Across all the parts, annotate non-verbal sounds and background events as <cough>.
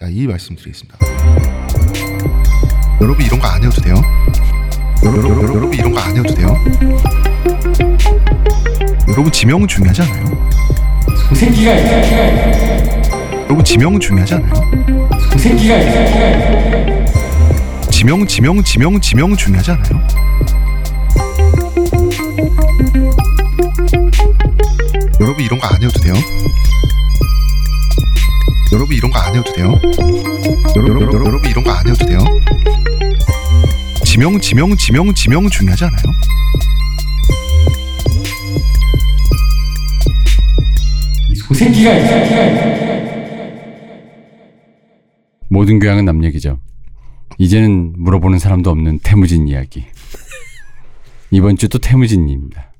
자, 이 말씀 드리겠습니다. 여러분 이런 거 안 해도 돼요? 여러분, 이런 거 안 해도 돼요? 여러분 지명은 중요하지 않아요? 그 새끼가 여러분 지명은 중요하지 않아요? 그 새끼가 지명 지명 지명 지명은 중요하지 않아요? 여러분 이런 거 안 해도 돼요? 여러분 이런 거 안 해도 돼요? 여러분 여러분 여러분 이런 거 안 해도 돼요? 지명 지명 지명 지명은 중요하지 않아요? 그 새끼가 모든 교양은 남 얘기죠. 이제는 물어보는 사람도 없는 태무진 이야기. 이번 주 또 태무진입니다.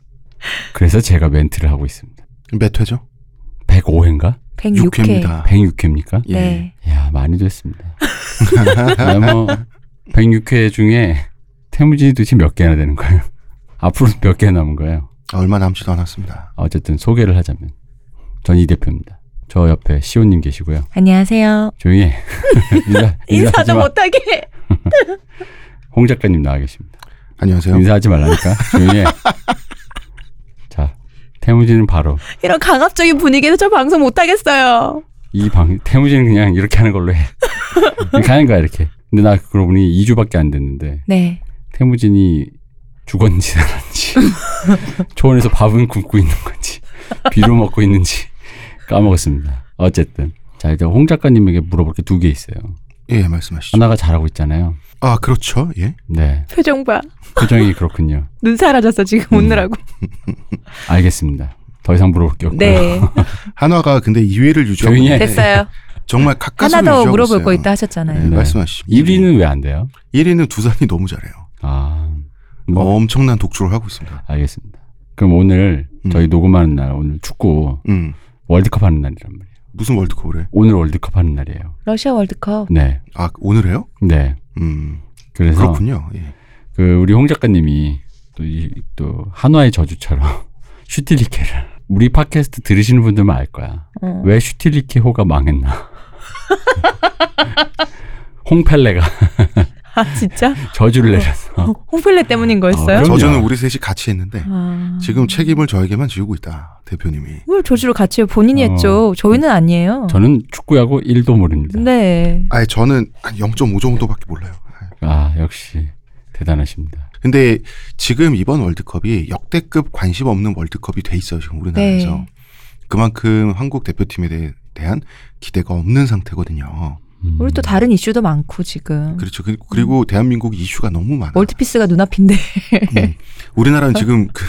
그래서 제가 멘트를 하고 있습니다. 몇 회죠? 105회인가? 106회. 6회입니다. 106회입니까? 예. 네. 야 많이 됐습니다. <laughs> 아, 뭐 106회 중에 태무진이 도대체 몇 개나 되는 거예요? <laughs> 앞으로 몇 개 남은 거예요? 얼마 남지도 않았습니다. 어쨌든 소개를 하자면 전 이 대표입니다. 저 옆에 시온님 계시고요. 안녕하세요. 조용히 해. <laughs> 인사, 인사도 마. 못하게. 홍 작가님 나와 계십니다. 안녕하세요. 인사하지 말라니까. 조용히 해. 자, 태무진은 바로 이런 강압적인 분위기에서 저 방송 못 하겠어요. 이 방, 태무진은 그냥 이렇게 하는 걸로 해. 하는 거야, 이렇게. 근데 나 그러고 보니 2주밖에 안 됐는데, 네. 태무진이 죽었는지 살았는지, <laughs> 초원에서 밥은 굶고 있는 건지, 비로 먹고 있는지 까먹었습니다. 어쨌든. 자, 이제 홍 작가님에게 물어볼 게 두 개 있어요. 예, 말씀하시죠. 하나가 잘하고 있잖아요. 아, 그렇죠. 예. 네. 표정 봐. 표정이 그렇군요. <laughs> 눈 사라졌어 지금 음. 웃느라고. <laughs> 알겠습니다. 더 이상 물어볼 게 없고요. 네. <laughs> 한화가 근데 2위를 유지하고 조용히 해. 있는데 됐어요. 정말 가까스로 하나 더 유지하고 물어볼 있어요. 거 있다 네, 하셨잖아요. 네. 말씀하시죠. 1위는 왜 안 돼요? 1위는 두산이 너무 잘해요. 아, 뭐, 엄청난 독주를 하고 있습니다. 알겠습니다. 그럼 오늘 음. 저희 녹음하는 날, 오늘 축구 음. 월드컵 하는 날이란 말이에요. 무슨 월드컵을 해? 오늘 월드컵 하는 날이에요. 러시아 월드컵. 네. 아, 오늘 해요? 네. 음. 그래서 그렇군요. 예. 그 우리 홍 작가님이 또, 이, 또 한화의 저주처럼 <laughs> 슈틸리케를 우리 팟캐스트 들으시는 분들만 알 거야. 어. 왜 슈틸리케호가 망했나? <laughs> 홍펠레가 아 진짜? <laughs> 저주를 내려서 홍필레 때문인 거였어요? 그럼요. 저주는 우리 셋이 같이 했는데 아. 지금 책임을 저에게만 지우고 있다. 대표님이. 뭘 조주를 같이 해요? 본인이 어. 했죠. 저희는 아니에요. 저는 축구야구 1도 모릅니다. 네. 아예 저는 한 0.5 정도밖에 몰라요. 아, 역시 대단하십니다. 근데 지금 이번 월드컵이 역대급 관심 없는 월드컵이 돼 있어요. 지금 우리나라에서. 네. 그만큼 한국 대표팀에 대, 대한 기대가 없는 상태거든요. 음. 우리 또 다른 이슈도 많고 지금. 그렇죠. 그- 그리고 대한민국 이슈가 너무 많아. 멀티피스가 눈앞인데. 음. 우리나라는 지금 그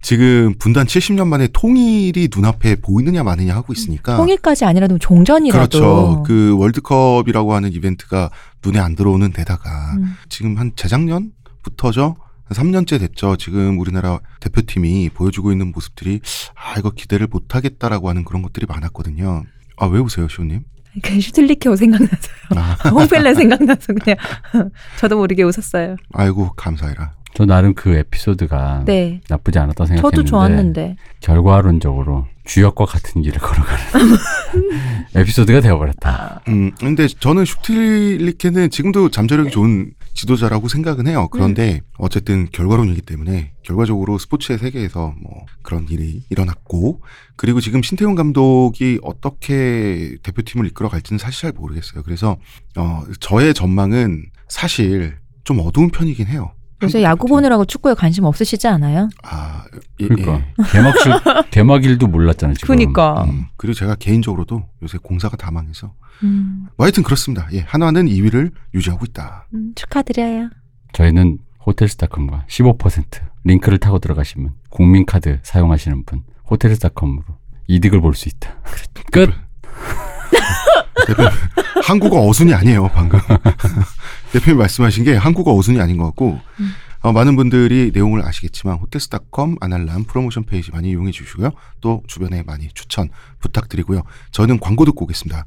지금 분단 70년 만에 통일이 눈앞에 보이느냐 마느냐 하고 있으니까. 통일까지 아니라도 종전이라도. 그렇죠. 그 월드컵이라고 하는 이벤트가 눈에 안 들어오는 데다가 음. 지금 한 재작년부터죠. 한 3년째 됐죠. 지금 우리나라 대표팀이 보여주고 있는 모습들이 아 이거 기대를 못 하겠다라고 하는 그런 것들이 많았거든요. 아 왜 웃으세요, 시호님? 그 슈틸리케오 생각나서요. 아, <laughs> 홍펠레 생각나서 그냥 <laughs> 저도 모르게 웃었어요. 아이고 감사해라. 저 나름 그 에피소드가 네. 나쁘지 않았다 생각했는데 저도 좋았는데. 결과론적으로 주역과 같은 길을 걸어가는 <laughs> 에피소드가 되어버렸다. 음, 근데 저는 슈틸리케는 지금도 잠재력이 좋은 지도자라고 생각은 해요. 그런데 어쨌든 결과론이기 때문에 결과적으로 스포츠의 세계에서 뭐 그런 일이 일어났고 그리고 지금 신태용 감독이 어떻게 대표팀을 이끌어 갈지는 사실 잘 모르겠어요. 그래서 어 저의 전망은 사실 좀 어두운 편이긴 해요. 요새 한국 야구. 보느라고 축구에 관심 없으시지 않아요? 아, 예, 그러니까 예. 개막실 개막일도 몰랐잖아요 지금. 그니까. 음, 그리고 제가 개인적으로도 요새 공사가 다 망해서 음, 뭐 하여튼 그렇습니다. 예, 한화는 2위를 유지하고 있다. 음, 축하드려요. 저희는 호텔스닷컴과 15% 링크를 타고 들어가시면 국민카드 사용하시는 분 호텔스닷컴으로 이득을 볼 수 있다. 끝. 대표님, 한국어 어순이 아니에요, 방금. <laughs> 대표님 말씀하신 게 한국어 어순이 아닌 것 같고, 어, 많은 분들이 내용을 아시겠지만, 호텔스닷컴 아날람 프로모션 페이지 많이 이용해 주시고요. 또 주변에 많이 추천 부탁드리고요. 저는 광고 듣고 오겠습니다.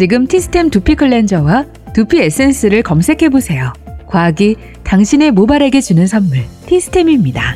지금 티스템 두피 클렌저와 두피 에센스를 검색해 보세요. 과학이 당신의 모발에게 주는 선물 티스템입니다.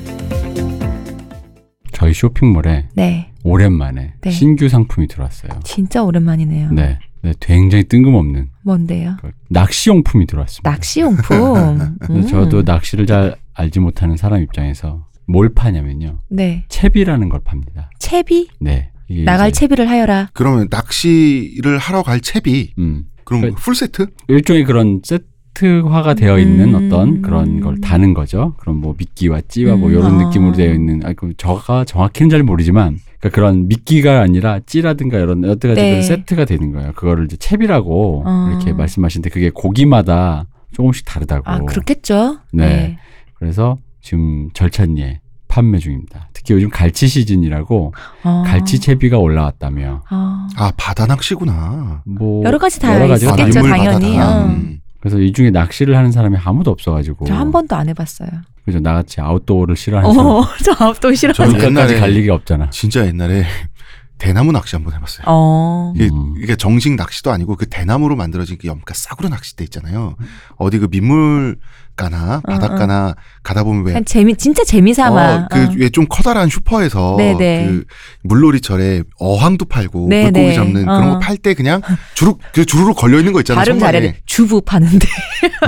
저희 쇼핑몰에 네. 오랜만에 네. 신규 상품이 들어왔어요. 진짜 오랜만이네요. 네. 네, 굉장히 뜬금없는 뭔데요? 그 낚시용품이 들어왔습니다. 낚시용품. <laughs> 음. 저도 낚시를 잘 알지 못하는 사람 입장에서 뭘 파냐면요. 네. 채비라는 걸 팝니다. 채비? 네. 이게 나갈 채비를 하여라. 그러면 낚시를 하러 갈 채비 음. 그럼 그- 풀 세트? 일종의 그런 세트화가 되어 있는 음. 어떤 그런 걸 다는 거죠. 그럼 뭐 미끼와 찌와 뭐 음. 이런 아. 느낌으로 되어 있는 아 그 저가 정확히는 잘 모르지만 그러니까 그런 미끼가 아니라 찌라든가 이런 여러 가지 네. 그런 세트가 되는 거예요. 그거를 이제 채비라고 어. 이렇게 말씀하시는데 그게 고기마다 조금씩 다르다고. 아, 그렇겠죠? 네. 그래서 지금 절찬리에 판매 중입니다. 특히 요즘 갈치 시즌이라고 어. 갈치 채비가 올라왔다며. 어. 아 바다 낚시구나. 뭐 여러 가지 다 여러 가지가 있겠죠, 다 당연히. 어. 음. 그래서 이 중에 낚시를 하는 사람이 아무도 없어가지고. 저 한 번도 안 해봤어요. 그죠 나같이 아웃도어를 싫어하는 사람. 어, <laughs> 저 아웃도어 싫어. 저는 옛날에- 갈 리가 없잖아. 진짜 옛날에 <laughs> 대나무 낚시 한번 해봤어요. 어. 이게, 음. 이게 정식 낚시도 아니고 그 대나무로 만들어진 그 염가 싸구려 낚싯대 있잖아요. 어디 그 민물 가나 바닷가나 가다 보면 왜 재미 진짜 재미삼아. 어, 그왜 좀 커다란 슈퍼에서 네네. 그 물놀이철에 어항도 팔고 네네. 물고기 잡는 그런 어. 거팔 때 그냥 주룩 그 주르륵 걸려 있는 거 있잖아요. 발음. 잘해. 주부 파는데.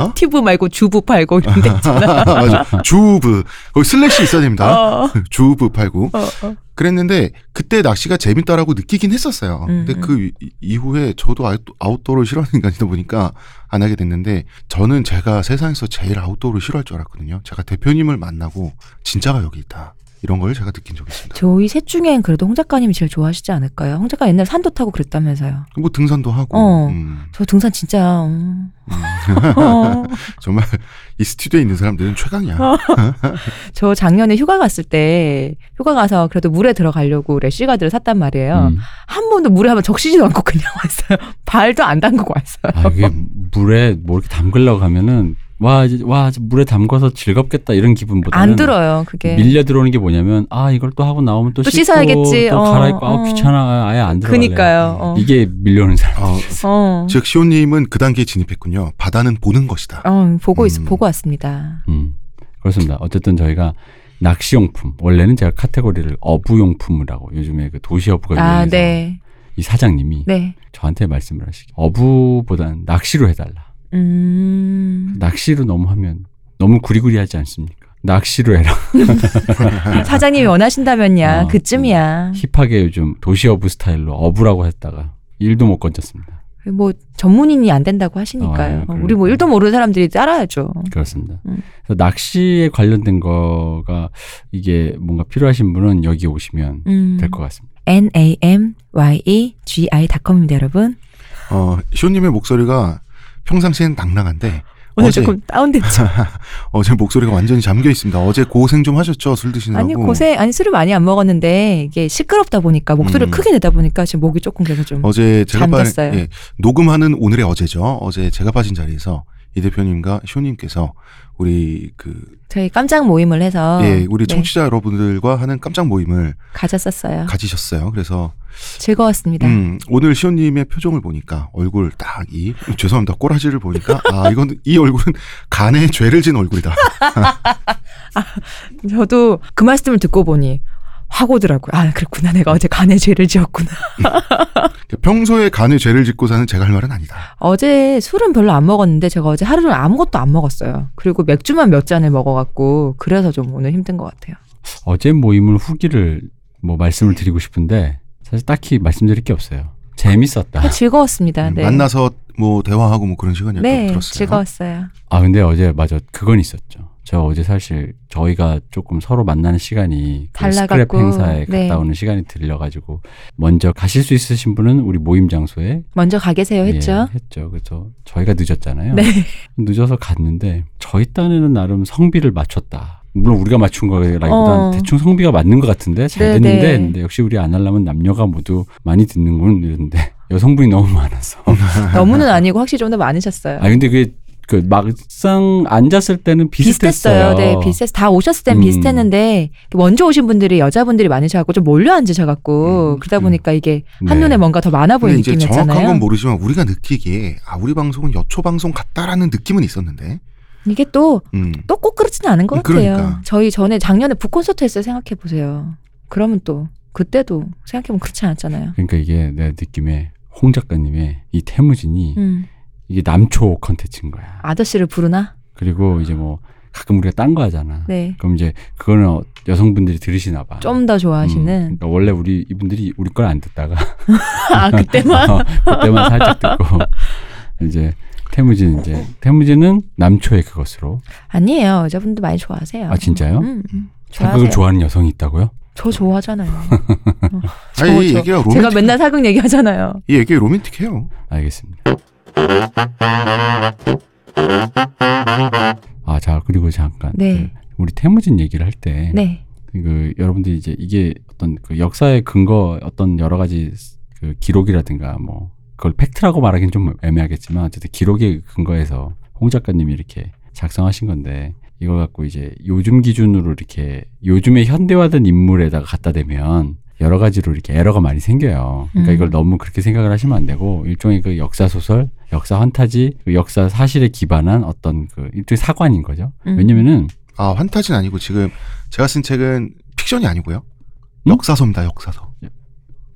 어? <laughs> 튜브 말고 주부 팔고 이런 데 있잖아. <laughs> 맞아. 주브 거기 슬래시 있어야 됩니다. 어. 주브 팔고 어, 어. 그랬는데 그때 낚시가 재밌다라고 느끼긴 했었어요. 음, 근데 음. 그 이- 이후에 저도 아웃- 아웃도어를 싫어하는 인간이다 보니까 안 하게 됐는데 저는 제가 세상에서 제일 아웃도어를 싫어할 줄 알았거든요. 제가 대표님을 만나고 진짜가 여기 있다. 이런 걸 제가 느낀 적이 있습니다. 저희 셋 중엔 그래도 홍 작가님이 제일 좋아하시지 않을까요? 홍 작가 옛날 산도 타고 그랬다면서요. 뭐 등산도 하고 어. 음, 저 등산 진짜 음. 어. <laughs> 정말 이 스튜디오에 있는 사람들은 최강이야. <laughs> 저 작년에 휴가 갔을 때 휴가 가서 그래도 물에 들어가려고 래쉬가드를 샀단 말이에요. 음. 한 번도 물에 한번 적시지도 않고 그냥 <laughs> 왔어요. 발도 안 담그고 왔어요. 아 이게 물에 뭐 이렇게 담글려고 하면은 와 이제 와 이제 물에 담궈서 즐겁겠다 이런 기분보다는 안 들어요, 그게. 밀려 들어오는 게 뭐냐면 아 이걸 또 하고 나오면 또, 또 씻고 씻어야겠지. 또 어, 갈아입고 아 어. 귀찮아 아예 안 들어. 그니까요. 어. 이게 밀려오는 사람. 어, 어. 즉 시온님은 그 단계에 진입했군요. 바다는 보는 것이다. 어, 보고 있, 음. 보고 왔습니다. 음 그렇습니다. 어쨌든 저희가 낚시용품 원래는 제가 카테고리를 어부용품이라고 요즘에 그 도시어부가 아, 유행해서 네. 이 사장님이 네. 저한테 말씀을 하시기 어부보단 낚시로 해달라. 음. 낚시로 너무 하면 너무 구리구리하지 않습니까? 낚시로 해라. <laughs> 사장님이 원하신다면야 어, 그쯤이야. 힙하게 요즘 도시어부 스타일로 어부라고 했다가 일도 못 건졌습니다. 뭐 전문인이 안 된다고 하시니까요. 아, 우리 뭐. 일도 모르는 사람들이 따라야죠. 그렇습니다. 음. 그래서 낚시에 관련된 거가 이게 뭔가 필요하신 분은 여기 오시면 음. 될것 같습니다. N A M Y E G I.com입니다, 여러분. 어, 시온님의 목소리가 평상시엔 낭낭한데 오늘 어제 조금 다운됐죠. <laughs> 어제 목소리가 완전히 잠겨 있습니다. 어제 고생 좀 하셨죠 술 드시느라고. 아니 고생 아니 술을 많이 안 먹었는데 이게 시끄럽다 보니까 목소리를 음. 크게 내다 보니까 지금 목이 조금 그래서 좀 어제 제가 빠, 잠겼어요. 예, 녹음하는 오늘의 어제죠. 어제 제가 빠진 자리에서 이 대표님과 시온님께서 우리 그 저희 깜짝 모임을 해서 예, 우리 네, 청취자 여러분들과 하는 깜짝 모임을 가졌었어요. 가지셨어요. 그래서 즐거웠습니다. 음, 오늘 시온님의 표정을 보니까 얼굴 딱 이 죄송합니다 꼬라지를 보니까 <laughs> 아 이건 이 얼굴은 간에 죄를 진 얼굴이다. <laughs> 저도 그 말씀을 듣고 보니 확 오더라고요. 아 그렇구나. 내가 어제 간에 죄를 지었구나. 평소에 간에 죄를 짓고 사는 제가 할 말은 아니다. 어제 술은 별로 안 먹었는데 제가 어제 하루를 아무것도 안 먹었어요. 그리고 맥주만 몇 잔을 먹어갖고 그래서 좀 오늘 힘든 것 같아요. 어제 모임을 후기를 뭐 말씀을 드리고 싶은데 사실 딱히 말씀드릴 게 없어요. 재밌었다. 즐거웠습니다. 음, 네. 만나서 뭐 대화하고 뭐 그런 시간이었던 네, 들었어요. 즐거웠어요. 아 근데 어제 맞아 그건 있었죠. 저 어제 사실 저희가 조금 서로 만나는 시간이 그 스크랩 행사에 네. 갔다 오는 시간이 들려가지고 먼저 가실 수 있으신 분은 우리 모임 장소에 먼저 가 계세요 했죠. 예, 했죠. 그래서 저희가 늦었잖아요. 네. 늦어서 갔는데 저희 딴에는 나름 성비를 맞췄다. 물론 우리가 맞춘 거라기보단 어. 대충 성비가 맞는 것 같은데 잘 네, 됐는데 네. 근데 역시 우리 안 하려면 남녀가 모두 많이 듣는군 이랬는데 <laughs> 여성분이 너무 많아서 <laughs> 너무는 아니고 확실히 좀 더 많으셨어요. 아 근데 그게 그 막상 앉았을 때는 비슷했어요. 비슷했어요. 네, 비슷했. 다 오셨을 땐 음. 비슷했는데 먼저 오신 분들이 여자분들이 많으셔갖고 좀 몰려 앉으셔갖고 음, 그러다 음. 보니까 이게 네. 한눈에 뭔가 더 많아 보이는 이제 정확한 건 느낌이었잖아요. 모르지만 우리가 느끼기에 아 우리 방송은 여초 방송 같다라는 느낌은 있었는데. 이게 또 음. 또꼭 그렇지는 않은 것 음, 같아요. 그러니까. 저희 전에 작년에 북콘서트 했어요. 생각해 보세요. 그러면 또 그때도 생각해보면 그렇지 않았잖아요. 그러니까 이게 내 느낌에 홍 작가님의 이 태무진이 음. 이게 남초 컨텐츠인 거야. 아저씨를 부르나? 그리고 이제 뭐 가끔 우리가 딴 거 하잖아. 네. 그럼 이제 그거는 어- 여성분들이 들으시나 봐. 좀더 음, 좋아하시는. 그러니까 원래 우리 이분들이 우리 걸 안 듣다가 <laughs> 아, 그때만? <laughs> 어, 그때만 살짝 듣고 <laughs> 이제 태무진 이제 태무진은 남초의 그것으로 아니에요. 여자분들 많이 좋아하세요. 아 진짜요? 음, 음. 사극을 좋아하세요. 좋아하는 여성이 있다고요? 저 좋아하잖아요. 아니 이 저- 얘기가 제가 로맨틱. 맨날 사극 얘기하잖아요. 이 얘기 로맨틱해요. 알겠습니다. 아, 자, 그리고 잠깐. 네. 그 우리 태무진 얘기를 할 때, 네. 그, 여러분들이 이제 이게 어떤 그 역사의 근거, 어떤 여러 가지 그 기록이라든가 뭐, 그걸 팩트라고 말하기는 좀 애매하겠지만, 어쨌든 기록의 근거에서 홍 작가님이 이렇게 작성하신 건데, 이걸 갖고 이제 요즘 기준으로 이렇게 요즘에 현대화된 인물에다가 갖다 대면 여러 가지로 이렇게 에러가 많이 생겨요. 그러니까 음. 이걸 너무 그렇게 생각을 하시면 안 되고 일종의 그 역사 소설, 역사 환타지, 그 역사 사실에 기반한 어떤 그 일종의 사관인 거죠. 음. 왜냐면은 아 환타지는 아니고 지금 제가 쓴 책은 픽션이 아니고요. 음? 역사서입니다. 역사서.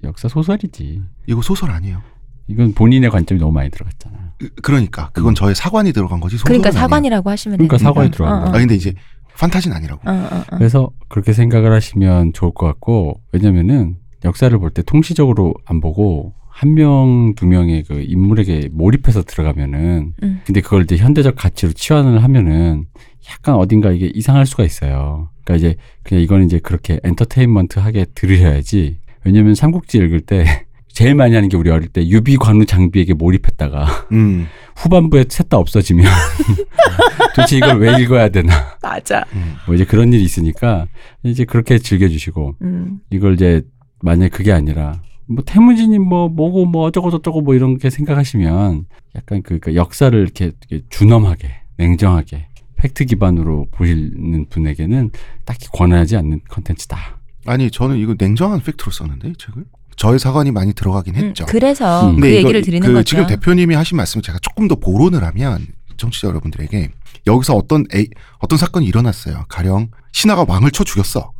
역사 소설이지. 이거 소설 아니에요. 이건 본인의 관점이 너무 많이 들어갔잖아. 으, 그러니까 그건 저의 사관이 들어간 거지 소설은 그러니까 아니에요. 사관이라고 하시면 그러니까. 사관이 들어간 어, 거야. 아 근데 이제 판타지는 아니라고. 어, 어, 어. 그래서 그렇게 생각을 하시면 좋을 것 같고 왜냐면은 역사를 볼 때 통시적으로 안 보고 한 명, 두 명의 그 인물에게 몰입해서 들어가면은 음. 근데 그걸 이제 현대적 가치로 치환을 하면은 약간 어딘가 이게 이상할 수가 있어요. 그러니까 이제 그냥 이거는 이제 그렇게 엔터테인먼트 하게 들으셔야지. 왜냐면 삼국지 읽을 때 <laughs> 제일 많이 하는 게 우리 어릴 때 유비 관우 장비에게 몰입했다가 <laughs> 음. 후반부에 셋 다 없어지면 <laughs> 도대체 이걸 왜 읽어야 되나 맞아. 음. 뭐 이제 그런 일이 있으니까 이제 그렇게 즐겨주시고 음. 이걸 이제 만약 그게 아니라 뭐 태무진이 뭐 뭐고 뭐 어쩌고 저쩌고 뭐 이런 게 생각하시면 약간 그, 그 역사를 이렇게, 이렇게 준엄하게 냉정하게 팩트 기반으로 보시는 분에게는 딱히 권하지 않는 컨텐츠다. 아니 저는 이거 냉정한 팩트로 썼는데 이 책을. 저의 사관이 많이 들어가긴 음, 했죠. 그래서 음. 그 얘기를 드리는 그 거죠. 지금 대표님이 하신 말씀을 제가 조금 더 보론을 하면 청취자 여러분들에게 여기서 어떤 A, 어떤 사건이 일어났어요. 가령 신하가 왕을 쳐 죽였어.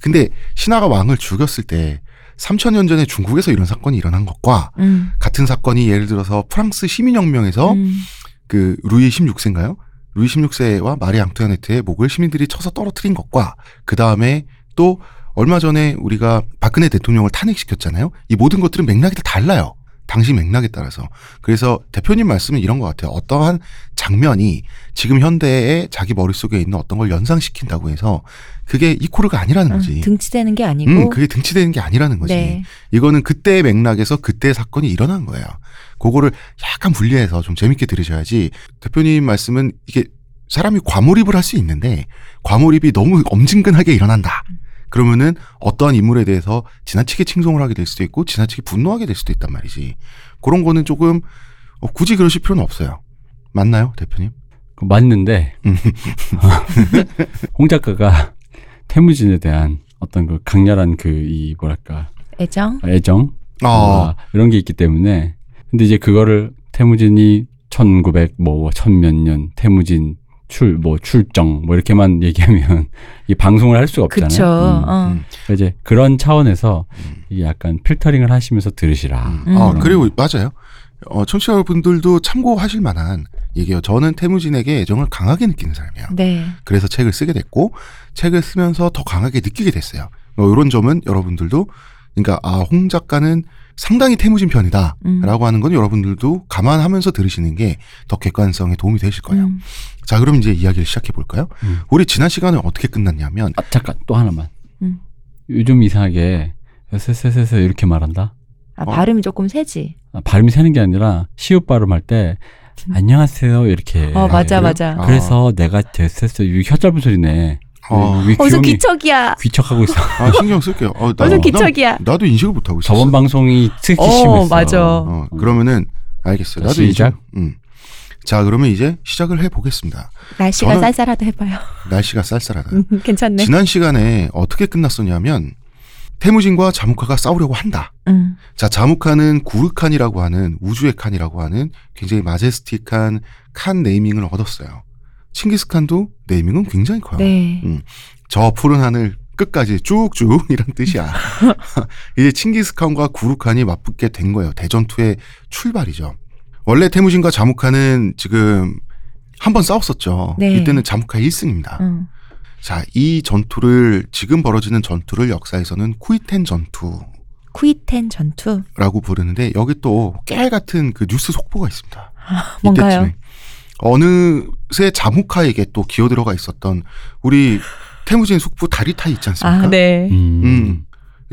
근데 신하가 왕을 죽였을 때 3천년 전에 중국에서 이런 사건이 일어난 것과 음. 같은 사건이 예를 들어서 프랑스 시민혁명에서 음. 그 루이 16세인가요? 루이 16세와 마리 앙투아네트의 목을 시민들이 쳐서 떨어뜨린 것과 그 다음에 또 얼마 전에 우리가 박근혜 대통령을 탄핵시켰잖아요. 이 모든 것들은 맥락이 다 달라요. 당시 맥락에 따라서. 그래서 대표님 말씀은 이런 것 같아요. 어떠한 장면이 지금 현대에 자기 머릿속에 있는 어떤 걸 연상시킨다고 해서 그게 이코르가 아니라는 음, 거지. 등치되는 게 아니고. 음, 그게 등치되는 게 아니라는 거지. 네. 이거는 그때의 맥락에서 그때의 사건이 일어난 거예요. 그거를 약간 분리해서 좀 재밌게 들으셔야지. 대표님 말씀은 이게 사람이 과몰입을 할 수 있는데 과몰입이 너무 엄진근하게 일어난다. 그러면은 어떠한 인물에 대해서 지나치게 칭송을 하게 될 수도 있고 지나치게 분노하게 될 수도 있단 말이지. 그런 거는 조금 어, 굳이 그러실 필요는 없어요. 맞나요, 대표님? 그 맞는데 음. <laughs> 홍 작가가 태무진에 대한 어떤 그 강렬한 그 이 뭐랄까 애정. 애정 아, 아, 이런 게 있기 때문에 근데 이제 그거를 태무진이 1900뭐 천 몇 년 태무진 출 뭐 출정 뭐 이렇게만 <laughs> 얘기하면 이 방송을 할 수가 없잖아요. 그쵸. 음. 어. 음. 이제 그런 차원에서 음. 이게 약간 필터링을 하시면서 들으시라. 음. 음. 아, 그리고 맞아요. 어, 청취자분들도 참고하실 만한 얘기예요. 저는 태무진에게 애정을 강하게 느끼는 사람이에요. 네. 그래서 책을 쓰게 됐고 책을 쓰면서 더 강하게 느끼게 됐어요. 뭐 이런 점은 여러분들도 그러니까 아, 홍 작가는 상당히 태무진 편이다라고 음. 하는 건 여러분들도 감안하면서 들으시는 게 더 객관성에 도움이 되실 거예요. 음. 자, 그럼 이제 이야기를 시작해 볼까요? 음. 우리 지난 시간에 어떻게 끝났냐면 아, 잠깐 또 하나만. 음. 요즘 이상하게 세세세세 이렇게 말한다. 아, 어. 발음이 조금 세지. 아, 발음이 새는 게 아니라 시옷 발음할 때 안녕하세요 이렇게. 어, 맞아, 그래요? 맞아. 아. 그래서 내가 됐었어. 이 혀 짧은 소리네. 어. 위 어디서 귀염이 기척이야. 귀척하고 있어. 아, 신경 쓸게요. 어, 나, 어디서 나- 기척이야. 나 도 인식을 못 하고 있어. 저번 방송이 특히 어, 심했어. 맞아. 어, 그러면은 알겠어요. 자, 나도 시작. 인식- 음. 자, 그러면 이제 시작을 해 보겠습니다. 날씨가 쌀쌀하다 해봐요. 날씨가 쌀쌀하다. 음, 괜찮네. 지난 시간에 어떻게 끝났었냐면 태무진과 자무카가 싸우려고 한다. 음. 자, 자무카는 구르칸이라고 하는 우주의 칸이라고 하는 굉장히 마제스틱한 칸 네이밍을 얻었어요. 칭기스칸도 네이밍은 굉장히 커요. 네. 음. 저 푸른 하늘 끝까지 쭉쭉 <laughs> 이런 뜻이야. <laughs> 이제 칭기스칸과 구루칸이 맞붙게 된 거예요. 대전투의 출발이죠. 원래 태무진과 자무칸은 지금 한 번 싸웠었죠. 네. 이때는 자무카 1승입니다. 음. 자, 이 전투를 지금 벌어지는 전투를 역사에서는 쿠이텐 전투라고 쿠이텐 전투 부르는데 여기 또 깨알 같은 그 뉴스 속보가 있습니다. 뭔가요? 이때쯤에. 어느새 자무카에게 또 기어 들어가 있었던 우리 태무진 숙부 다리타이 있지 않습니까? 아, 네. 음. 음.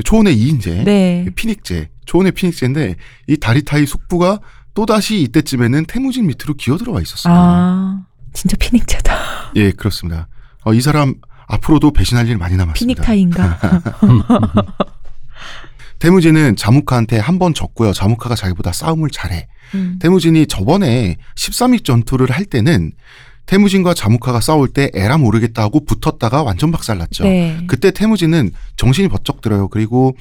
초원의 2인제, 네. 피닉제, 초원의 피닉제인데 이 다리타이 숙부가 또다시 이때쯤에는 태무진 밑으로 기어 들어와 있었어요. 아, 진짜 피닉제다. 예, 그렇습니다. 어, 이 사람 앞으로도 배신할 일 많이 남았습니다. 피닉타인가? <laughs> 태무진은 자무카한테 한 번 졌고요. 자무카가 자기보다 싸움을 잘해. 음. 태무진이 저번에 13일 전투를 할 때는 태무진과 자무카가 싸울 때 에라 모르겠다 하고 붙었다가 완전 박살났죠. 네. 그때 태무진은 정신이 번쩍 들어요. 그리고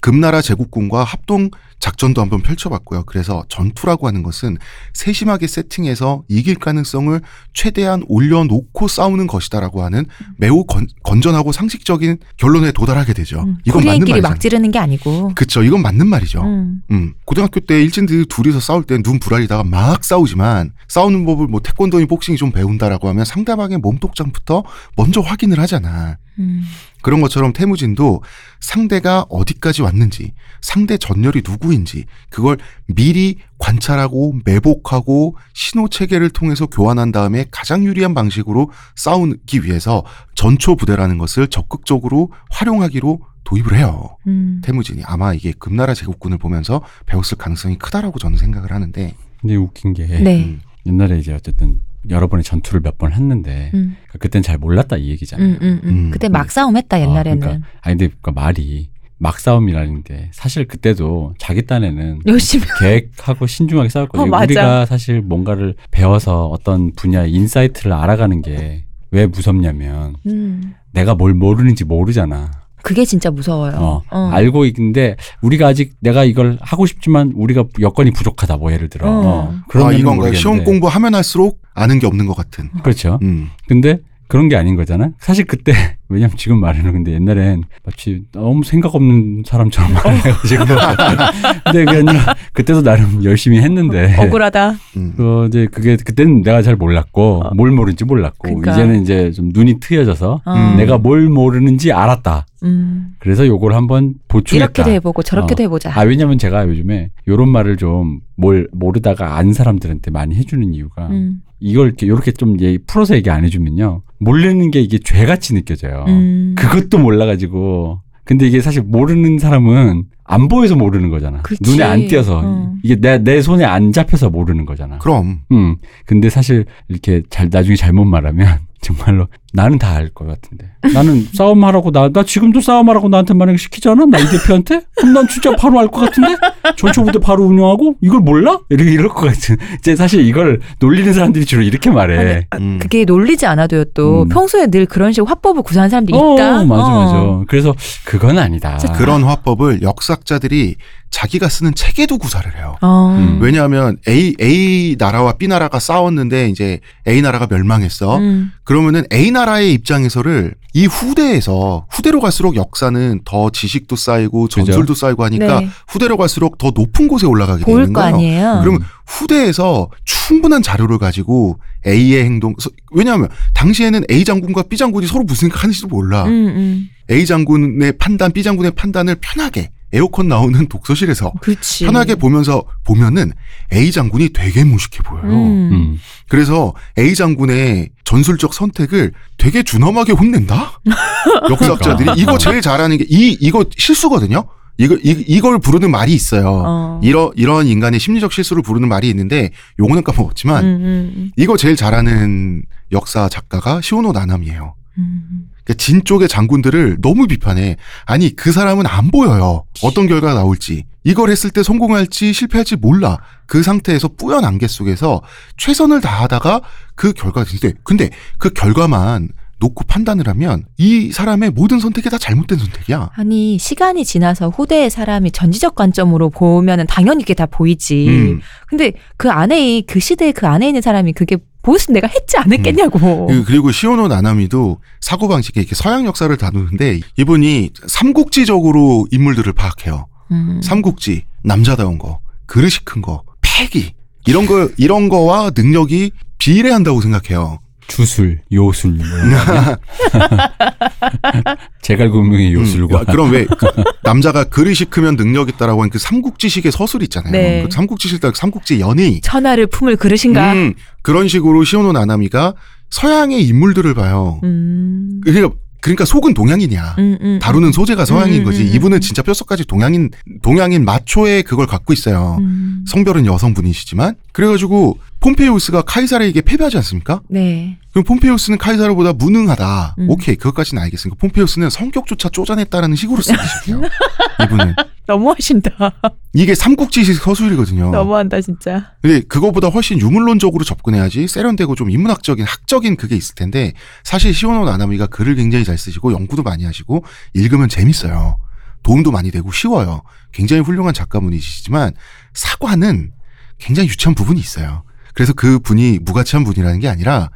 금나라 제국군과 합동 작전도 한번 펼쳐봤고요. 그래서 전투라고 하는 것은 세심하게 세팅해서 이길 가능성을 최대한 올려놓고 싸우는 것이다라고 하는 매우 건, 건전하고 상식적인 결론에 도달하게 되죠. 음. 이건 맞는 말이죠. 막 지르는 게 아니고. 그쵸. 이건 맞는 말이죠. 음. 음, 고등학교 때 일진들 둘이서 싸울 때눈 부라리다가 막 싸우지만 싸우는 법을 뭐 태권도니 복싱이 좀 배운다라고 하면 상대방의 몸독장부터 먼저 확인을 하잖아. 음. 그런 것처럼 태무진도 상대가 어디까지 왔는지, 상대 전열이 누구 인지, 그걸 미리 관찰하고 매복하고 신호 체계를 통해서 교환한 다음에 가장 유리한 방식으로 싸우기 위해서 전초 부대라는 것을 적극적으로 활용하기로 도입을 해요. 음. 태무진이 아마 이게 금나라 제국군을 보면서 배웠을 가능성이 크다라고 저는 생각을 하는데 근데 웃긴 게 네. 음, 옛날에 이제 어쨌든 여러 번의 전투를 몇 번 했는데 음. 그땐 잘 몰랐다 이 얘기잖아요. 음, 음, 음. 음. 그때 막 싸움했다 옛날에는. 아, 그러니까, 아니 근데 그 말이 막싸움이라는데 사실 그때도 자기 딴에는 열심히. 계획하고 신중하게 싸웠거든요. 어, 맞아. 우리가 사실 뭔가를 배워서 어떤 분야의 insight를 알아가는 게 왜 무섭냐면 음. 내가 뭘 모르는지 모르잖아. 그게 진짜 무서워요. 어, 어. 알고 있는데 우리가 아직 내가 이걸 하고 싶지만 우리가 여건이 부족하다 뭐 예를 들어. 어. 어, 아, 그런 이건 모르겠는데. 시험 공부하면 할수록 아는 게 없는 것 같은. 그렇죠. 음. 근데 그런 게 아닌 거잖아. 사실 그때 <laughs> 왜냐면 지금 말하는 근데 옛날엔 마치 너무 생각 없는 사람처럼 말해가지고 <laughs> 근데 그게 아니라 그때도 나름 열심히 했는데 억울하다. 음. 그 이제 그게 그때는 내가 잘 몰랐고 뭘 모르는지 몰랐고 그러니까. 이제는 이제 좀 눈이 트여져서 어. 음, 내가 뭘 모르는지 알았다. 음. 그래서 요걸 한번 보충했다. 이렇게도 해보고 저렇게도 어. 해보자. 아 왜냐면 제가 요즘에 요런 말을 좀 뭘 모르다가 안 사람들한테 많이 해주는 이유가 음. 이걸 이렇게 요렇게 좀얘 풀어서 얘기 안 해주면요 모르는 게 이게 죄같이 느껴져요. 음. 그것도 몰라가지고 근데 이게 사실 모르는 사람은 안 보여서 모르는 거잖아. 그치. 눈에 안 띄어서 어. 이게 내 내 손에 안 잡혀서 모르는 거잖아. 그럼 음. 근데 사실 이렇게 잘 나중에 잘못 말하면 <laughs> 정말로 나는 다 알 것 같은데. 나는 싸움하라고 나, 나 지금도 싸움하라고 나한테 만약에 시키잖아? 나 이 대표한테? 그럼 난 진짜 바로 알 것 같은데? 전초부대 바로 운영하고? 이걸 몰라? 이렇게 이럴 것 같은. 이제 사실 이걸 놀리는 사람들이 주로 이렇게 말해. 음. 그게 놀리지 않아도요 또 음. 평소에 늘 그런 식으로 화법을 구사하는 사람들이 어, 있다. 맞아, 어. 맞아. 그래서 그건 아니다. 그런 화법을 역사학자들이 자기가 쓰는 책에도 구사를 해요. 어. 음. 왜냐하면 A A 나라와 B 나라가 싸웠는데 이제 A 나라가 멸망했어. 음. 그러면은 A 나라 의 입장에서를 이 후대에서 후대로 갈수록 역사는 더 지식도 쌓이고 전술도 쌓이고 하니까 네. 후대로 갈수록 더 높은 곳에 올라가게 보일 되는 거 거예요. 아니에요. 그러면 후대에서 충분한 자료를 가지고 A의 행동 서- 왜냐하면 당시에는 A 장군과 B 장군이 서로 무슨 생각하는지도 몰라. 음, 음. A 장군의 판단, B 장군의 판단을 편하게 에어컨 나오는 독서실에서 그렇지. 편하게 보면서 보면은 A 장군이 되게 무식해 보여요. 음. 음. 그래서 A 장군의 전술적 선택을 되게 준엄하게 혼낸다. <laughs> 역사학자들이 그러니까. 이거 제일 잘하는 게 이 이거 실수거든요. 이거 이, 이걸 부르는 말이 있어요. 어. 이러 이런 인간의 심리적 실수를 부르는 말이 있는데 용어는 까먹었지만 음, 음, 이거 제일 잘하는 역사 작가가 시오노 나남이에요. 음. 그러니까 진 쪽의 장군들을 너무 비판해. 아니 그 사람은 안 보여요. 어떤 결과가 나올지. 이걸 했을 때 성공할지 실패할지 몰라. 그 상태에서 뿌연 안개 속에서 최선을 다하다가 그 결과가 있는데 근데 그 결과만 놓고 판단을 하면 이 사람의 모든 선택이 다 잘못된 선택이야. 아니 시간이 지나서 후대의 사람이 전지적 관점으로 보면은 당연히 그게 다 보이지. 음. 근데 그 안에 그 시대에 그 안에 있는 사람이 그게 보였으면 내가 했지 않았겠냐고. 그- 그리고 시오노 나나미도 사고 방식에 이렇게 서양 역사를 다루는데 이분이 삼국지적으로 인물들을 파악해요. 음. 삼국지 남자다운 거, 그릇이 큰 거, 패기 이런 거 이런 거와 능력이 비례한다고 생각해요. 주술, 요술? <laughs> 제갈공명의 요술과 음, 그럼 왜 그 <laughs> 남자가 그릇이 크면 능력 있다라고 하는 그 삼국지식의 서술 있잖아요. 네. 그 삼국지식 삼국지 연예인 천하를 품을 그릇인가. 음, 그런 식으로 시오노 나나미가 서양의 인물들을 봐요. 음. 그러니까 그러니까 속은 동양인이야. 음, 음, 다루는 소재가 서양인 음, 거지. 음, 음, 이분은 음. 진짜 뼛속까지 동양인 동양인 마초의 그걸 갖고 있어요. 음. 성별은 여성분이시지만 그래가지고 폼페이우스가 카이사르에게 패배하지 않습니까? 네. 그럼 폼페이우스는 카이사르보다 무능하다. 음. 오케이 그것까지는 알겠으니까 폼페이우스는 성격조차 쪼잔했다라는 식으로 쓰기 시작해요. <laughs> 이분은 너무하신다. 이게 삼국지식 서술이거든요. 너무한다 진짜. 근데 그거보다 훨씬 유물론적으로 접근해야지 세련되고 좀 인문학적인 학적인 그게 있을 텐데 사실 시오노 나나미가 글을 굉장히 잘 쓰시고 연구도 많이 하시고 읽으면 재밌어요. 도움도 많이 되고 쉬워요. 굉장히 훌륭한 작가분이시지만 사과는 굉장히 유치한 부분이 있어요. 그래서 그 분이 무가치한 분이라는 게 아니라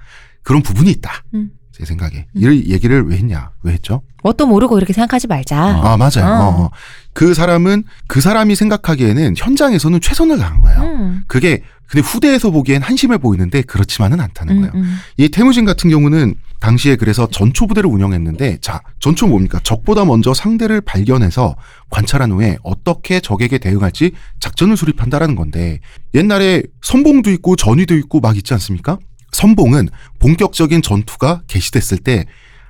그런 부분이 있다. 음. 제 생각에. 이 얘기를 왜 했냐? 왜 했죠? 뭣도 모르고 이렇게 생각하지 말자. 아, 맞아요. 어. 어, 어. 그 사람은 그 사람이 생각하기에는 현장에서는 최선을 다한 거예요. 음. 그게 근데 후대에서 보기엔 한심해 보이는데 그렇지만은 않다는 음, 거예요. 음. 이 태무진 같은 경우는 당시에 그래서 전초 부대를 운영했는데 자 전초 뭡니까? 적보다 먼저 상대를 발견해서 관찰한 후에 어떻게 적에게 대응할지 작전을 수립한다라는 건데 옛날에 선봉도 있고 전위도 있고 막 있지 않습니까? 선봉은 본격적인 전투가 개시됐을 때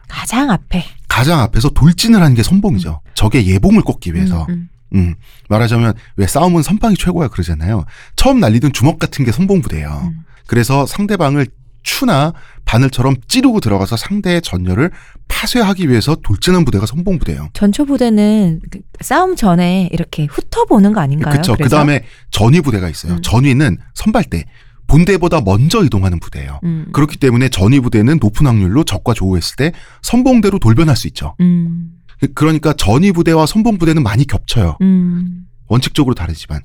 가장 앞에. 가장 앞에서 돌진을 하는 게 선봉이죠. 적의 예봉을 꽂기 위해서. 음, 음, 말하자면 왜 싸움은 선빵이 최고야 그러잖아요. 처음 날리던 주먹 같은 게 선봉 부대예요. 음. 그래서 상대방을 추나 바늘처럼 찌르고 들어가서 상대의 전열을 파쇄하기 위해서 돌진한 부대가 선봉 부대예요. 전초 부대는 그 싸움 전에 이렇게 훑어보는 거 아닌가요? 그렇죠. 그? 다음에 전위 부대가 있어요. 음. 전위는 선발대 본대보다 먼저 이동하는 부대예요. 음. 그렇기 때문에 전위 부대는 높은 확률로 적과 조우했을 때 선봉대로 돌변할 수 있죠. 음. 그러니까 전위 부대와 선봉 부대는 많이 겹쳐요. 음. 원칙적으로 다르지만